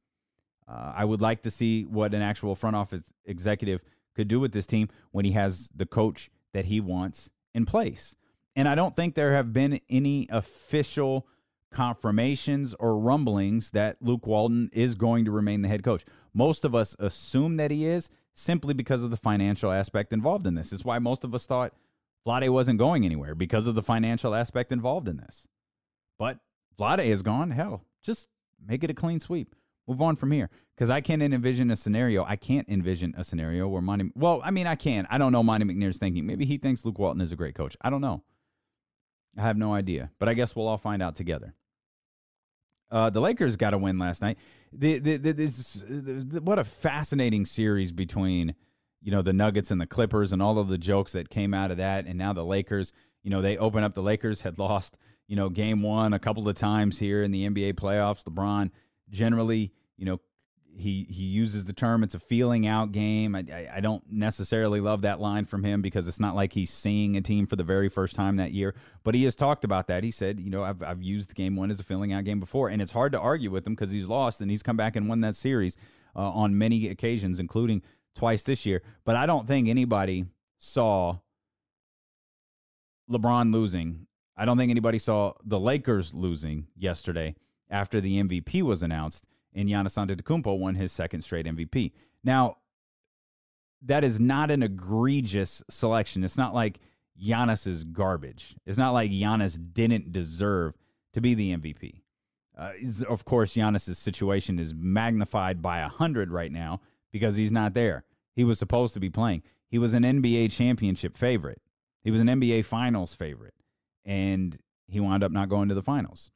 B: uh, I would like to see what an actual front office executive could do with this team when he has the coach that he wants in place. And I don't think there have been any official confirmations or rumblings that Luke Walton is going to remain the head coach. Most of us assume that he is simply because of the financial aspect involved in this. It's why most of us thought Vlade wasn't going anywhere because of the financial aspect involved in this. But Vlade is gone. Hell, just make it a clean sweep move on from here because I can't envision a scenario. I can't envision a scenario where Monte. Well, I mean, I can. I don't know Monte McNair's thinking. Maybe he thinks Luke Walton is a great coach. I don't know. I have no idea, but I guess we'll all find out together. Uh, the Lakers got a win last night. The, the, the, this, what a fascinating series between you know the Nuggets and the Clippers and all of the jokes that came out of that, and now the Lakers. You know they open up. The Lakers had lost you know game one a couple of times here in the NBA playoffs. LeBron generally you know, he he uses the term it's a feeling out game. I, I, I don't necessarily love that line from him because it's not like he's seeing a team for the very first time that year. But he has talked about that. He said, you know, I've I've used game one as a feeling out game before, and it's hard to argue with him because he's lost and he's come back and won that series uh, on many occasions, including twice this year. But I don't think anybody saw LeBron losing. I don't think anybody saw the Lakers losing yesterday after the MVP was announced and Giannis Antetokounmpo won his second straight MVP. Now, that is not an egregious selection. It's not like Giannis is garbage. It's not like Giannis didn't deserve to be the MVP. Uh, of course, Giannis's situation is magnified by a hundred right now because he's not there. He was supposed to be playing. He was an NBA championship favorite. He was an NBA Finals favorite, and he wound up not going to the finals.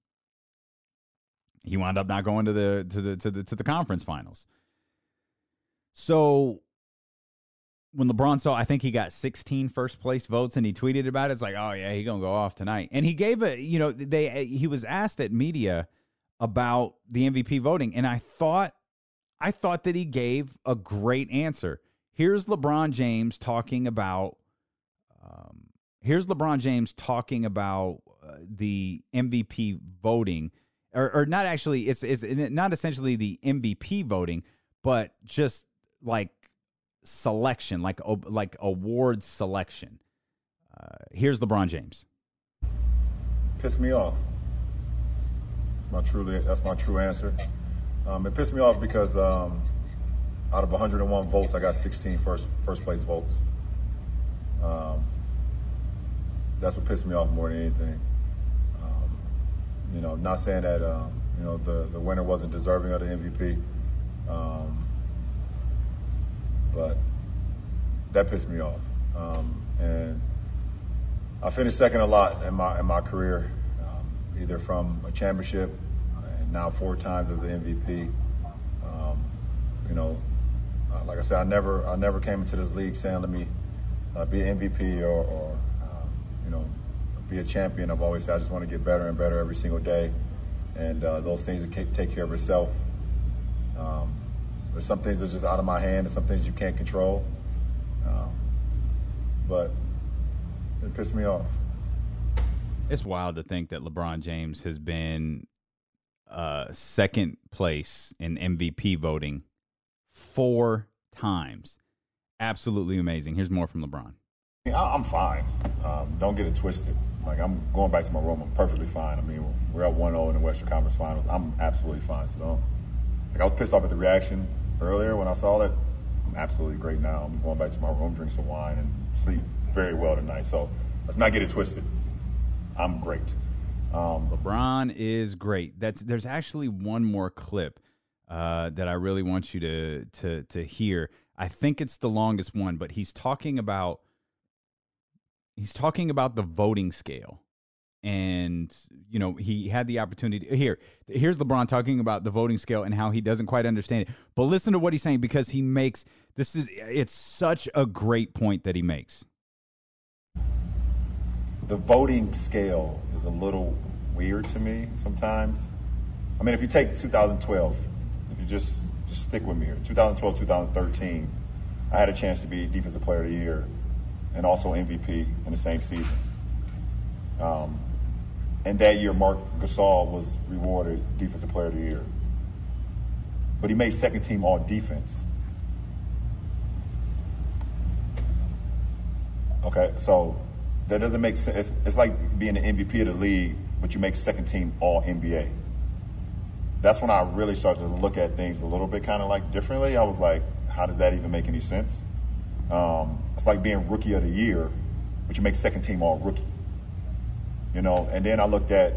B: He wound up not going to the to the to the to the conference finals. So when LeBron saw, I think he got 16 first place votes, and he tweeted about it. It's like, oh yeah, he gonna go off tonight. And he gave a, you know, they he was asked at media about the MVP voting, and I thought, I thought that he gave a great answer. Here's LeBron James talking about, um, here's LeBron James talking about uh, the MVP voting or, or not actually it's, it's not essentially the MVP voting, but just like selection, like like award selection. Uh, here's LeBron James.
C: Pissed me off. That's my truly that's my true answer. Um, it pissed me off because um, out of 101 votes, I got 16 first first place votes. Um, that's what pissed me off more than anything. You know, not saying that um, you know the the winner wasn't deserving of the MVP, um, but that pissed me off. Um, and I finished second a lot in my in my career, um, either from a championship and now four times as the MVP. Um, you know, uh, like I said, I never I never came into this league saying let me uh, be MVP or, or um, you know be a champion. I've always said I just want to get better and better every single day. and uh, those things can take care of itself. Um, there's some things that's just out of my hand, and some things you can't control. Um, but it pissed me off.
B: It's wild to think that LeBron James has been uh, second place in MVP voting four times. Absolutely amazing. Here's more from LeBron.
C: I'm fine. Um, don't get it twisted. Like I'm going back to my room. I'm perfectly fine. I mean, we're at 1-0 in the Western Conference Finals. I'm absolutely fine. So. Like I was pissed off at the reaction earlier when I saw it. I'm absolutely great now. I'm going back to my room, drink some wine, and sleep very well tonight. So let's not get it twisted. I'm great. Um,
B: LeBron is great. That's there's actually one more clip uh, that I really want you to to to hear. I think it's the longest one, but he's talking about he's talking about the voting scale. And you know he had the opportunity here. Here's LeBron talking about the voting scale and how he doesn't quite understand it. But listen to what he's saying because he makes this is it's such a great point that he makes
C: the voting scale is a little weird to me sometimes. I mean, if you take 2012, if you just just stick with me here, 2012, 2013, I had a chance to be Defensive Player of the Year and also MVP in the same season. Um, and that year, Marc Gasol was rewarded Defensive Player of the Year, but he made second team All Defense. Okay, so that doesn't make sense. It's, it's like being the MVP of the league, but you make second team All NBA. That's when I really started to look at things a little bit kind of like differently. I was like, how does that even make any sense? Um, it's like being rookie of the year, but you make second team All Rookie. You know, and then I looked at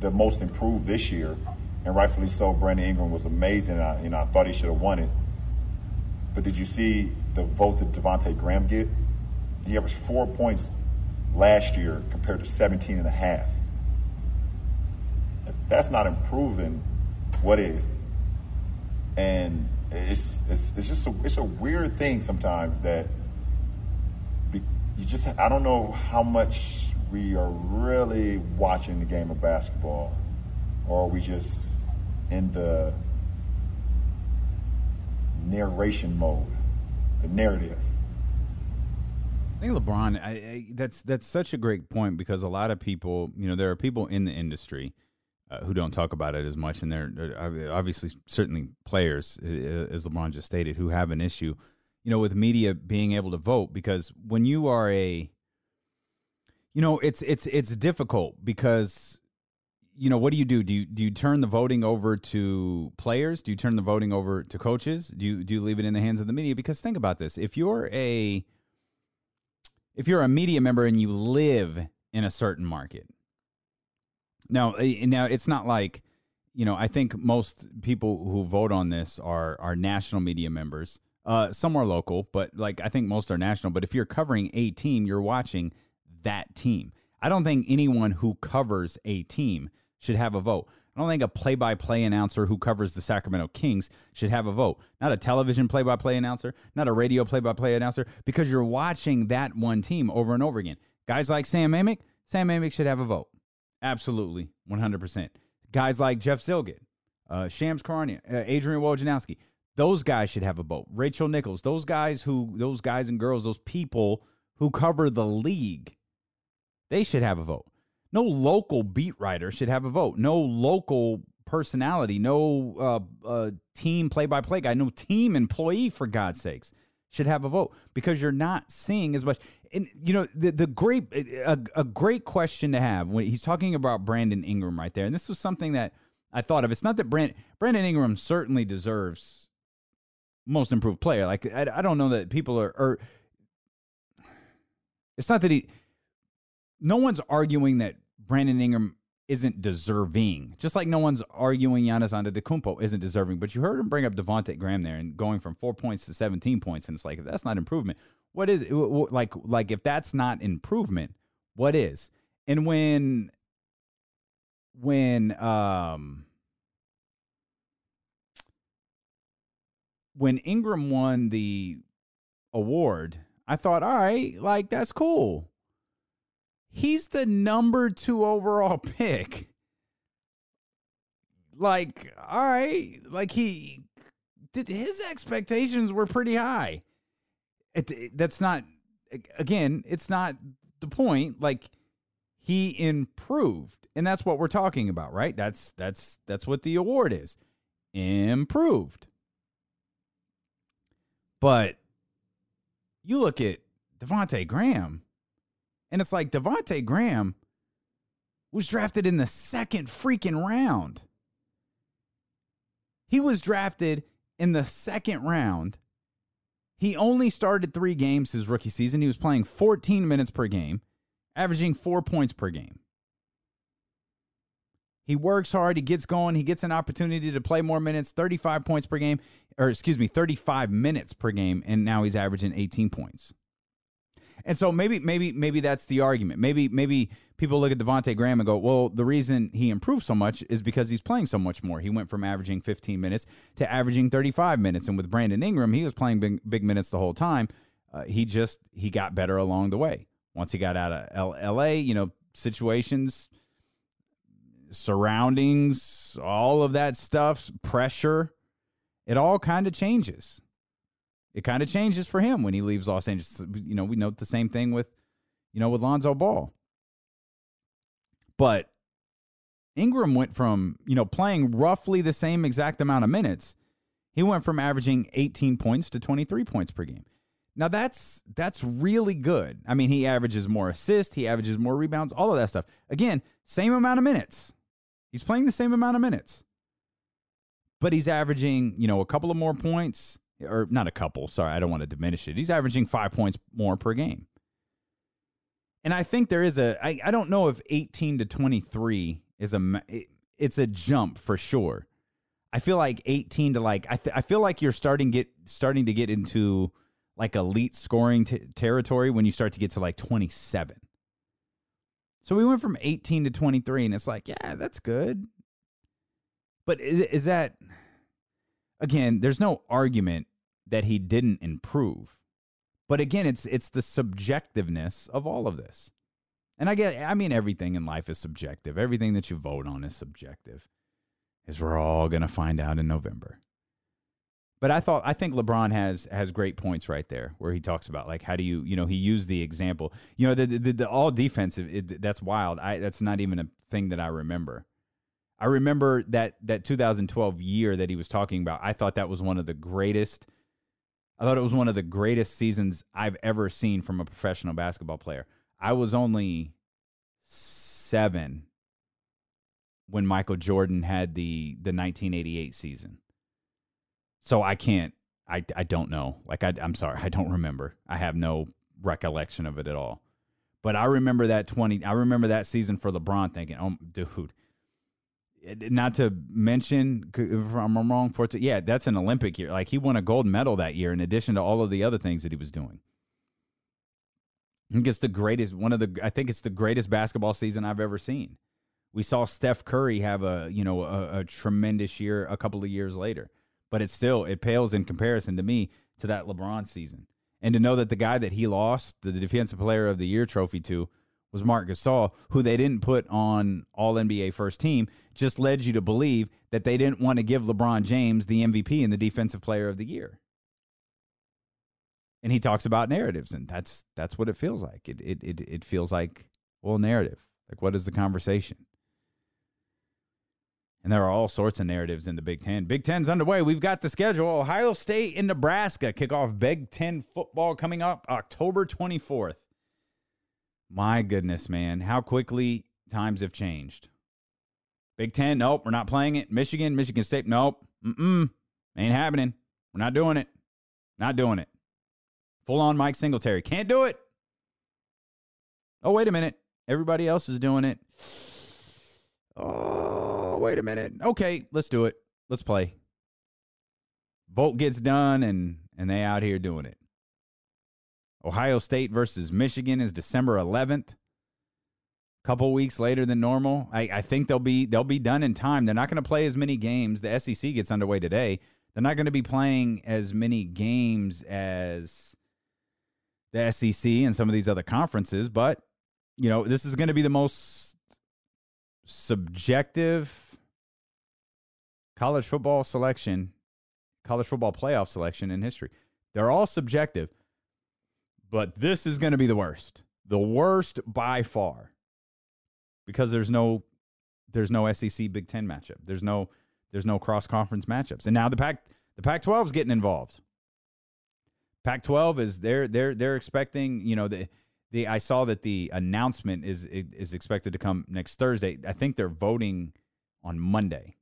C: the most improved this year, and rightfully so. Brandon Ingram was amazing. I, you know, I thought he should have won it. But did you see the votes that Devonte Graham get? He averaged four points last year compared to 17 and a half. If that's not improving, what is? And it's, it's, it's just a, it's a weird thing sometimes that you just, I don't know how much we are really watching the game of basketball or are we just in the narration mode, the narrative.
B: I think LeBron. I, I, that's that's such a great point because a lot of people, you know, there are people in the industry uh, who don't talk about it as much, and they're obviously certainly players, as LeBron just stated, who have an issue, you know, with media being able to vote because when you are a, you know, it's it's it's difficult because you know, what do you do? Do you do you turn the voting over to players? Do you turn the voting over to coaches? Do you do you leave it in the hands of the media? Because think about this: if you're a if you're a media member and you live in a certain market. Now, eh, now it's not like, you know, I think most people who vote on this are are national media members. Uh, some are local, but like I think most are national. But if you're covering a team, you're watching that team. I don't think anyone who covers a team should have a vote. I don't think a play by play announcer who covers the Sacramento Kings should have a vote. Not a television play by play announcer, not a radio play by play announcer, because you're watching that one team over and over again. Guys like Sam Amick, Sam Amick should have a vote. Absolutely, 100%. Guys like Jeff Zillgitt, uh, Shams Charania, uh, Adrian Wojnarowski, those guys should have a vote. Rachel Nichols, those guys who, those guys and girls, those people who cover the league, they should have a vote. No local beat writer should have a vote. No local personality, no uh, uh, team play by play guy, no team employee, for God's sakes, should have a vote because you're not seeing as much. And, you know, the, the great, a, a great question to have when he's talking about Brandon Ingram right there. And this was something that I thought of. It's not that Brand, Brandon Ingram certainly deserves most improved player. Like, I, I don't know that people are, are, it's not that he, no one's arguing that Brandon Ingram isn't deserving. Just like no one's arguing Giannis Antetokounmpo isn't deserving. But you heard him bring up Devonte Graham there and going from four points to 17 points, and it's like if that's not improvement, what is it? like? Like if that's not improvement, what is? And when when um when Ingram won the award, I thought, all right, like that's cool. He's the number two overall pick. like, all right, like he did his expectations were pretty high. It, it- that's not again, it's not the point. Like he improved, and that's what we're talking about, right? That's that's that's what the award is. Improved. But you look at Devonte Graham, and it's like Devonte Graham was drafted in the second freaking round. He was drafted in the second round. He only started three games his rookie season. He was playing 14 minutes per game, averaging four points per game. He works hard. He gets going. He gets an opportunity to play more minutes, 35 points per game, or excuse me, 35 minutes per game, and now he's averaging 18 points. And so maybe, maybe, maybe that's the argument. Maybe, maybe people look at Devonte Graham and go, "Well, the reason he improved so much is because he's playing so much more. He went from averaging 15 minutes to averaging 35 minutes, and with Brandon Ingram, he was playing big, big minutes the whole time. Uh, he just he got better along the way. Once he got out of L- L.A., you know, situations, surroundings, all of that stuff, pressure, it all kind of changes it kind of changes for him when he leaves Los Angeles. You know, we note the same thing with, you know, with Lonzo Ball. But Ingram went from, you know, playing roughly the same exact amount of minutes. He went from averaging 18 points to 23 points per game. Now that's that's really good. I mean, he averages more assists, he averages more rebounds, all of that stuff. Again, same amount of minutes. He's playing the same amount of minutes. But he's averaging, you know, a couple of more points or not a couple. Sorry, I don't want to diminish it. He's averaging five points more per game. And I think there is a, I, I don't know if 18 to 23 is a, it- it's a jump for sure. I feel like 18 to like, I, th- I feel like you're starting get starting to get into like elite scoring t- territory when you start to get to like 27. So we went from 18 to 23 and it's like, yeah, that's good. But is, is that, again, there's no argument that he didn't improve. But again, it's it's the subjectiveness of all of this. And I get I mean everything in life is subjective. Everything that you vote on is subjective. As we're all going to find out in November. But I thought I think LeBron has has great points right there where he talks about like how do you, you know, he used the example. You know, the the, the all defensive it, that's wild. I that's not even a thing that I remember. I remember that that 2012 year that he was talking about. I thought that was one of the greatest. I thought it was one of the greatest seasons I've ever seen from a professional basketball player. I was only seven when Michael Jordan had the the 1988 season, so I can't. I I don't know. Like I I'm sorry, I don't remember. I have no recollection of it at all. But I remember that 20. I remember that season for LeBron, thinking, "Oh, dude." not to mention if I'm wrong for yeah, that's an Olympic year. Like he won a gold medal that year in addition to all of the other things that he was doing. I think it's the greatest one of the I think it's the greatest basketball season I've ever seen. We saw Steph Curry have a, you know, a, a tremendous year a couple of years later. But it still it pales in comparison to me to that LeBron season. And to know that the guy that he lost the defensive player of the year trophy to was Marc Gasol, who they didn't put on all NBA first team, just led you to believe that they didn't want to give LeBron James the MVP and the defensive player of the year. And he talks about narratives, and that's that's what it feels like. It it it, it feels like well narrative. Like what is the conversation? And there are all sorts of narratives in the Big Ten. Big Ten's underway. We've got the schedule. Ohio State and Nebraska kick off Big Ten football coming up October 24th. My goodness, man, how quickly times have changed. Big Ten, nope, we're not playing it. Michigan, Michigan State, nope, mm-mm, ain't happening. We're not doing it. Not doing it. Full on Mike Singletary, can't do it. Oh, wait a minute. Everybody else is doing it. Oh, Oh, wait a minute. Okay, let's do it. Let's play. Vote gets done, and and they out here doing it. Ohio State versus Michigan is December 11th. A couple weeks later than normal. I, I think they'll be they'll be done in time. They're not going to play as many games. The SEC gets underway today. They're not going to be playing as many games as the SEC and some of these other conferences, but you know, this is going to be the most subjective college football selection, college football playoff selection in history. They're all subjective, but this is going to be the worst. The worst by far. Because there's no there's no SEC Big 10 matchup. There's no there's no cross conference matchups. And now the Pac the Pac 12 is getting involved. Pac 12 is they're they're they're expecting, you know, the the I saw that the announcement is is expected to come next Thursday. I think they're voting on Monday.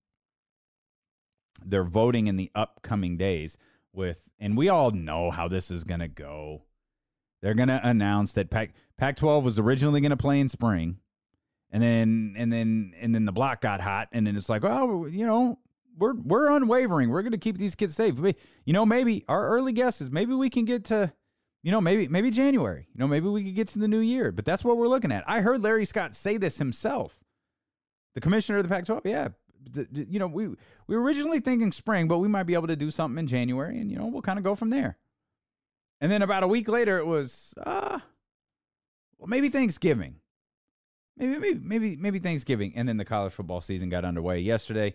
B: They're voting in the upcoming days with and we all know how this is going to go. They're going to announce that Pac Pac 12 was originally going to play in spring and then and then and then the block got hot and then it's like, "Oh, you know, we're we're unwavering. We're going to keep these kids safe." But, You know, maybe our early guesses, maybe we can get to you know, maybe maybe January. You know, maybe we could get to the new year. But that's what we're looking at. I heard Larry Scott say this himself. The commissioner of the Pac-12, yeah. You know, we we were originally thinking spring, but we might be able to do something in January, and you know, we'll kind of go from there. And then about a week later, it was, uh, well, maybe Thanksgiving, maybe maybe maybe maybe Thanksgiving, and then the college football season got underway yesterday.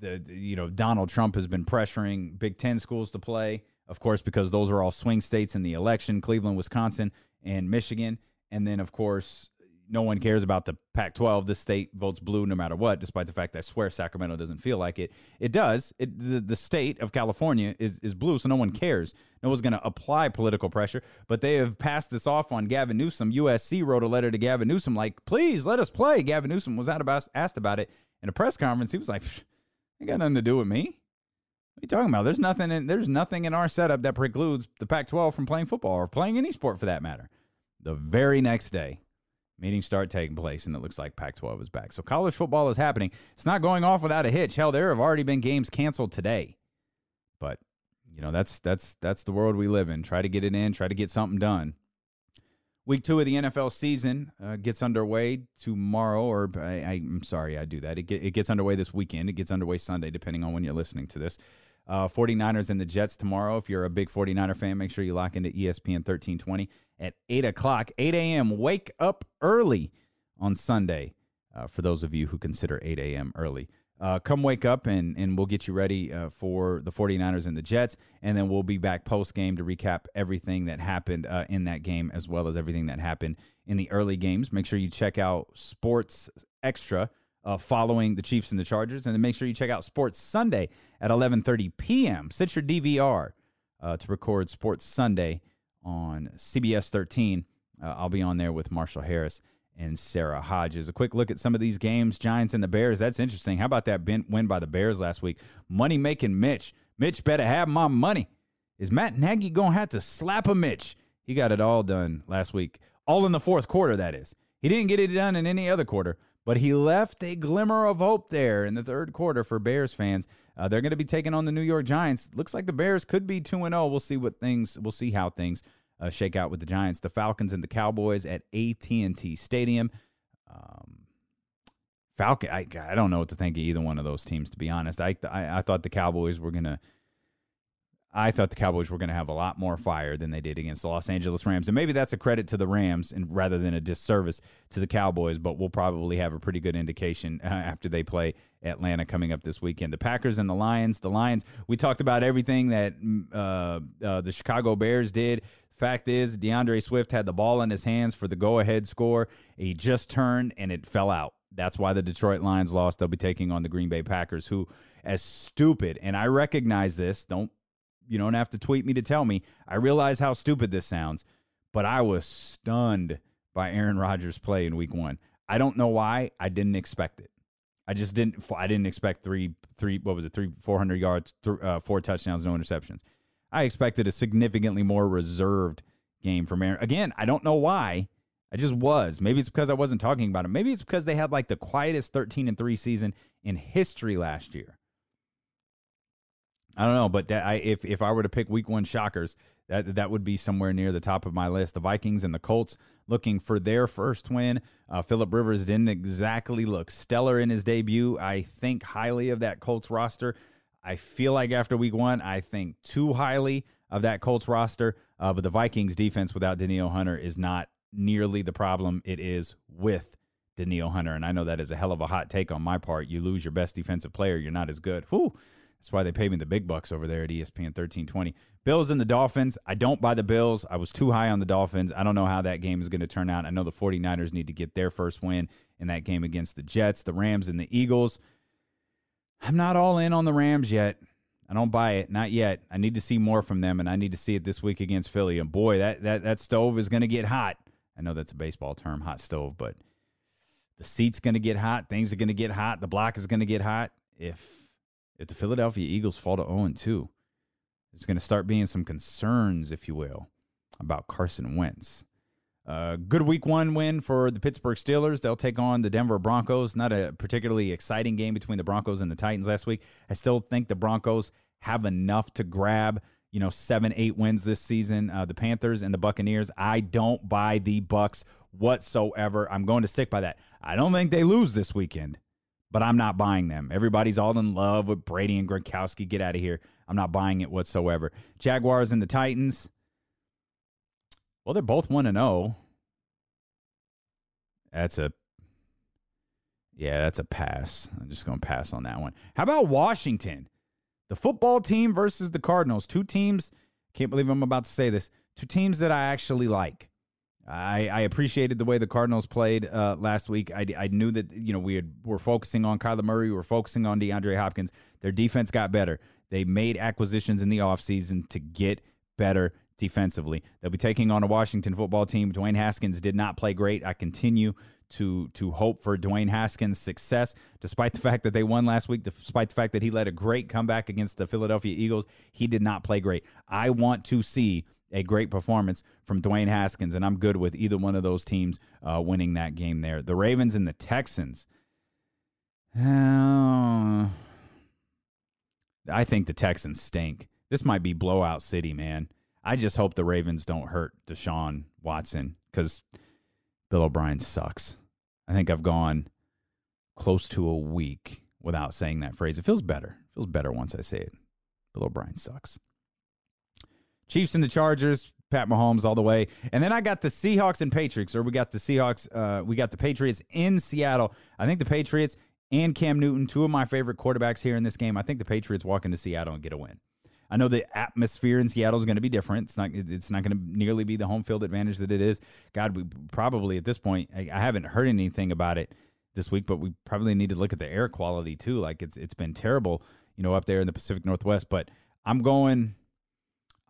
B: The, the you know Donald Trump has been pressuring Big Ten schools to play of course, because those are all swing states in the election Cleveland, Wisconsin, and Michigan. And then, of course, no one cares about the Pac 12. The state votes blue no matter what, despite the fact I swear Sacramento doesn't feel like it. It does. It, the, the state of California is, is blue, so no one cares. No one's going to apply political pressure, but they have passed this off on Gavin Newsom. USC wrote a letter to Gavin Newsom, like, please let us play. Gavin Newsom was out about, asked about it in a press conference. He was like, ain't got nothing to do with me. What are you talking about? There's nothing in there's nothing in our setup that precludes the Pac-12 from playing football or playing any sport for that matter. The very next day, meetings start taking place, and it looks like Pac-12 is back. So college football is happening. It's not going off without a hitch. Hell, there have already been games canceled today. But you know that's that's that's the world we live in. Try to get it in. Try to get something done. Week two of the NFL season uh, gets underway tomorrow, or I, am sorry, I do that. It, get, it gets underway this weekend. It gets underway Sunday, depending on when you're listening to this. Uh, 49ers and the Jets tomorrow. If you're a big 49er fan, make sure you lock into ESPN 1320 at 8 o'clock, 8 a.m. Wake up early on Sunday uh, for those of you who consider 8 a.m. early. Uh, come wake up and, and we'll get you ready uh, for the 49ers and the Jets. And then we'll be back post game to recap everything that happened uh, in that game as well as everything that happened in the early games. Make sure you check out Sports Extra uh, following the Chiefs and the Chargers, and then make sure you check out Sports Sunday at 11:30 p.m. Set your DVR uh, to record Sports Sunday on CBS 13. Uh, I'll be on there with Marshall Harris and Sarah Hodges. A quick look at some of these games: Giants and the Bears. That's interesting. How about that win by the Bears last week? Money making Mitch. Mitch better have my money. Is Matt Nagy gonna have to slap a Mitch? He got it all done last week, all in the fourth quarter. That is. He didn't get it done in any other quarter. But he left a glimmer of hope there in the third quarter for Bears fans. Uh, they're going to be taking on the New York Giants. Looks like the Bears could be 2 0. We'll see what things, we'll see how things uh, shake out with the Giants. The Falcons and the Cowboys at AT&T Stadium. Um, Falcon, I, I don't know what to think of either one of those teams, to be honest. I, I, I thought the Cowboys were going to I thought the Cowboys were going to have a lot more fire than they did against the Los Angeles Rams. And maybe that's a credit to the Rams and rather than a disservice to the Cowboys, but we'll probably have a pretty good indication uh, after they play Atlanta coming up this weekend. The Packers and the Lions. The Lions, we talked about everything that mm, uh, uh, the Chicago Bears did. Fact is, DeAndre Swift had the ball in his hands for the go ahead score. He just turned and it fell out. That's why the Detroit Lions lost. They'll be taking on the Green Bay Packers, who, as stupid, and I recognize this, don't you don't have to tweet me to tell me. I realize how stupid this sounds, but I was stunned by Aaron Rodgers' play in week one. I don't know why. I didn't expect it. I just didn't. I didn't expect three, three. What was it? Three, four hundred yards, th- uh, four touchdowns, no interceptions. I expected a significantly more reserved game from Aaron. Again, I don't know why. I just was. Maybe it's because I wasn't talking about it. Maybe it's because they had like the quietest thirteen and three season in history last year. I don't know, but that I if if I were to pick week one shockers, that that would be somewhere near the top of my list. The Vikings and the Colts looking for their first win. Uh, Philip Rivers didn't exactly look stellar in his debut. I think highly of that Colts roster. I feel like after week one, I think too highly of that Colts roster. Uh, but the Vikings defense without Danielle Hunter is not nearly the problem it is with Danielle Hunter. And I know that is a hell of a hot take on my part. You lose your best defensive player, you're not as good. Whew. That's why they pay me the big bucks over there at ESPN 1320. Bills and the Dolphins. I don't buy the Bills. I was too high on the Dolphins. I don't know how that game is going to turn out. I know the 49ers need to get their first win in that game against the Jets, the Rams, and the Eagles. I'm not all in on the Rams yet. I don't buy it, not yet. I need to see more from them, and I need to see it this week against Philly. And boy, that that that stove is going to get hot. I know that's a baseball term, hot stove, but the seat's going to get hot. Things are going to get hot. The block is going to get hot. If if the Philadelphia Eagles fall to 0 2, there's going to start being some concerns, if you will, about Carson Wentz. Uh, good week one win for the Pittsburgh Steelers. They'll take on the Denver Broncos. Not a particularly exciting game between the Broncos and the Titans last week. I still think the Broncos have enough to grab, you know, seven, eight wins this season. Uh, the Panthers and the Buccaneers. I don't buy the Bucks whatsoever. I'm going to stick by that. I don't think they lose this weekend, but I'm not buying them. Everybody's all in love with Brady and Gronkowski. Get out of here. I'm not buying it whatsoever. Jaguars and the Titans. Well, they're both 1 and 0. That's a Yeah, that's a pass. I'm just going to pass on that one. How about Washington? The football team versus the Cardinals. Two teams, can't believe I'm about to say this. Two teams that I actually like. I, I appreciated the way the Cardinals played uh, last week. I, I knew that you know we had, were focusing on Kyler Murray, we were focusing on DeAndre Hopkins. Their defense got better. They made acquisitions in the offseason to get better defensively. They'll be taking on a Washington football team. Dwayne Haskins did not play great. I continue to to hope for Dwayne Haskins' success, despite the fact that they won last week, despite the fact that he led a great comeback against the Philadelphia Eagles. He did not play great. I want to see a great performance from Dwayne Haskins, and I'm good with either one of those teams uh, winning that game there. The Ravens and the Texans. Uh, I think the Texans stink. This might be blowout city, man. I just hope the Ravens don't hurt Deshaun Watson because Bill O'Brien sucks. I think I've gone close to a week without saying that phrase. It feels better. It feels better once I say it. Bill O'Brien sucks. Chiefs and the Chargers, Pat Mahomes all the way. And then I got the Seahawks and Patriots, or we got the Seahawks, uh, we got the Patriots in Seattle. I think the Patriots and Cam Newton, two of my favorite quarterbacks here in this game. I think the Patriots walk into Seattle and get a win. I know the atmosphere in Seattle is going to be different. It's not. It's not going to nearly be the home field advantage that it is. God, we probably at this point. I, I haven't heard anything about it this week, but we probably need to look at the air quality too. Like it's it's been terrible, you know, up there in the Pacific Northwest. But I'm going.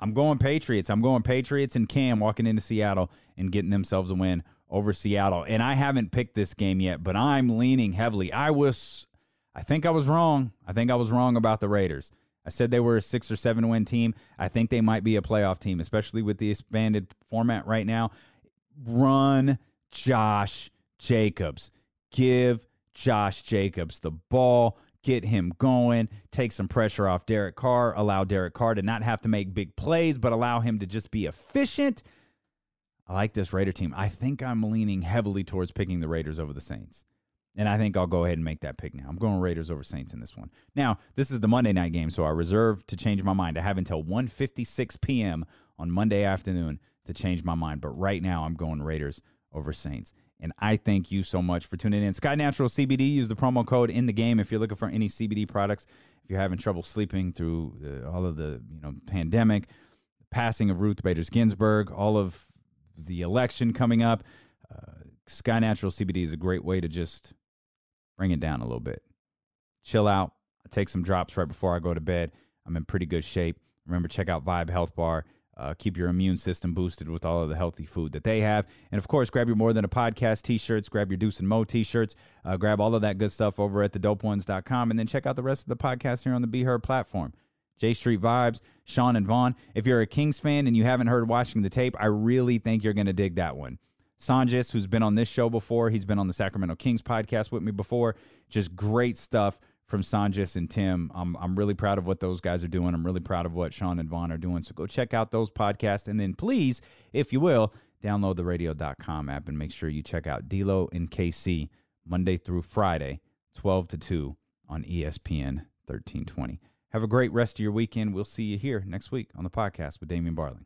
B: I'm going Patriots. I'm going Patriots and Cam walking into Seattle and getting themselves a win over Seattle. And I haven't picked this game yet, but I'm leaning heavily. I was, I think I was wrong. I think I was wrong about the Raiders. I said they were a six or seven win team. I think they might be a playoff team, especially with the expanded format right now. Run Josh Jacobs. Give Josh Jacobs the ball. Get him going. Take some pressure off Derek Carr. Allow Derek Carr to not have to make big plays, but allow him to just be efficient. I like this Raider team. I think I'm leaning heavily towards picking the Raiders over the Saints. And I think I'll go ahead and make that pick now. I'm going Raiders over Saints in this one. Now, this is the Monday night game, so I reserve to change my mind. I have until 1:56 p.m. on Monday afternoon to change my mind, but right now I'm going Raiders over Saints. And I thank you so much for tuning in. Sky Natural CBD, use the promo code in the game if you're looking for any CBD products. If you're having trouble sleeping through the, all of the, you know, pandemic, passing of Ruth Bader Ginsburg, all of the election coming up, uh, Sky Natural CBD is a great way to just bring it down a little bit. Chill out. I take some drops right before I go to bed. I'm in pretty good shape. Remember, check out Vibe Health Bar. Uh, keep your immune system boosted with all of the healthy food that they have. And of course, grab your More Than a Podcast t shirts, grab your Deuce and Mo t shirts, uh, grab all of that good stuff over at thedopeones.com, and then check out the rest of the podcast here on the Be Heard platform. J Street Vibes, Sean and Vaughn. If you're a Kings fan and you haven't heard watching the tape, I really think you're going to dig that one. Sanjis, who's been on this show before, he's been on the Sacramento Kings podcast with me before. Just great stuff from Sanjis and Tim. I'm, I'm really proud of what those guys are doing. I'm really proud of what Sean and Vaughn are doing. So go check out those podcasts. And then please, if you will, download the radio.com app and make sure you check out D'Lo and KC Monday through Friday, 12 to 2 on ESPN 1320. Have a great rest of your weekend. We'll see you here next week on the podcast with Damien Barling.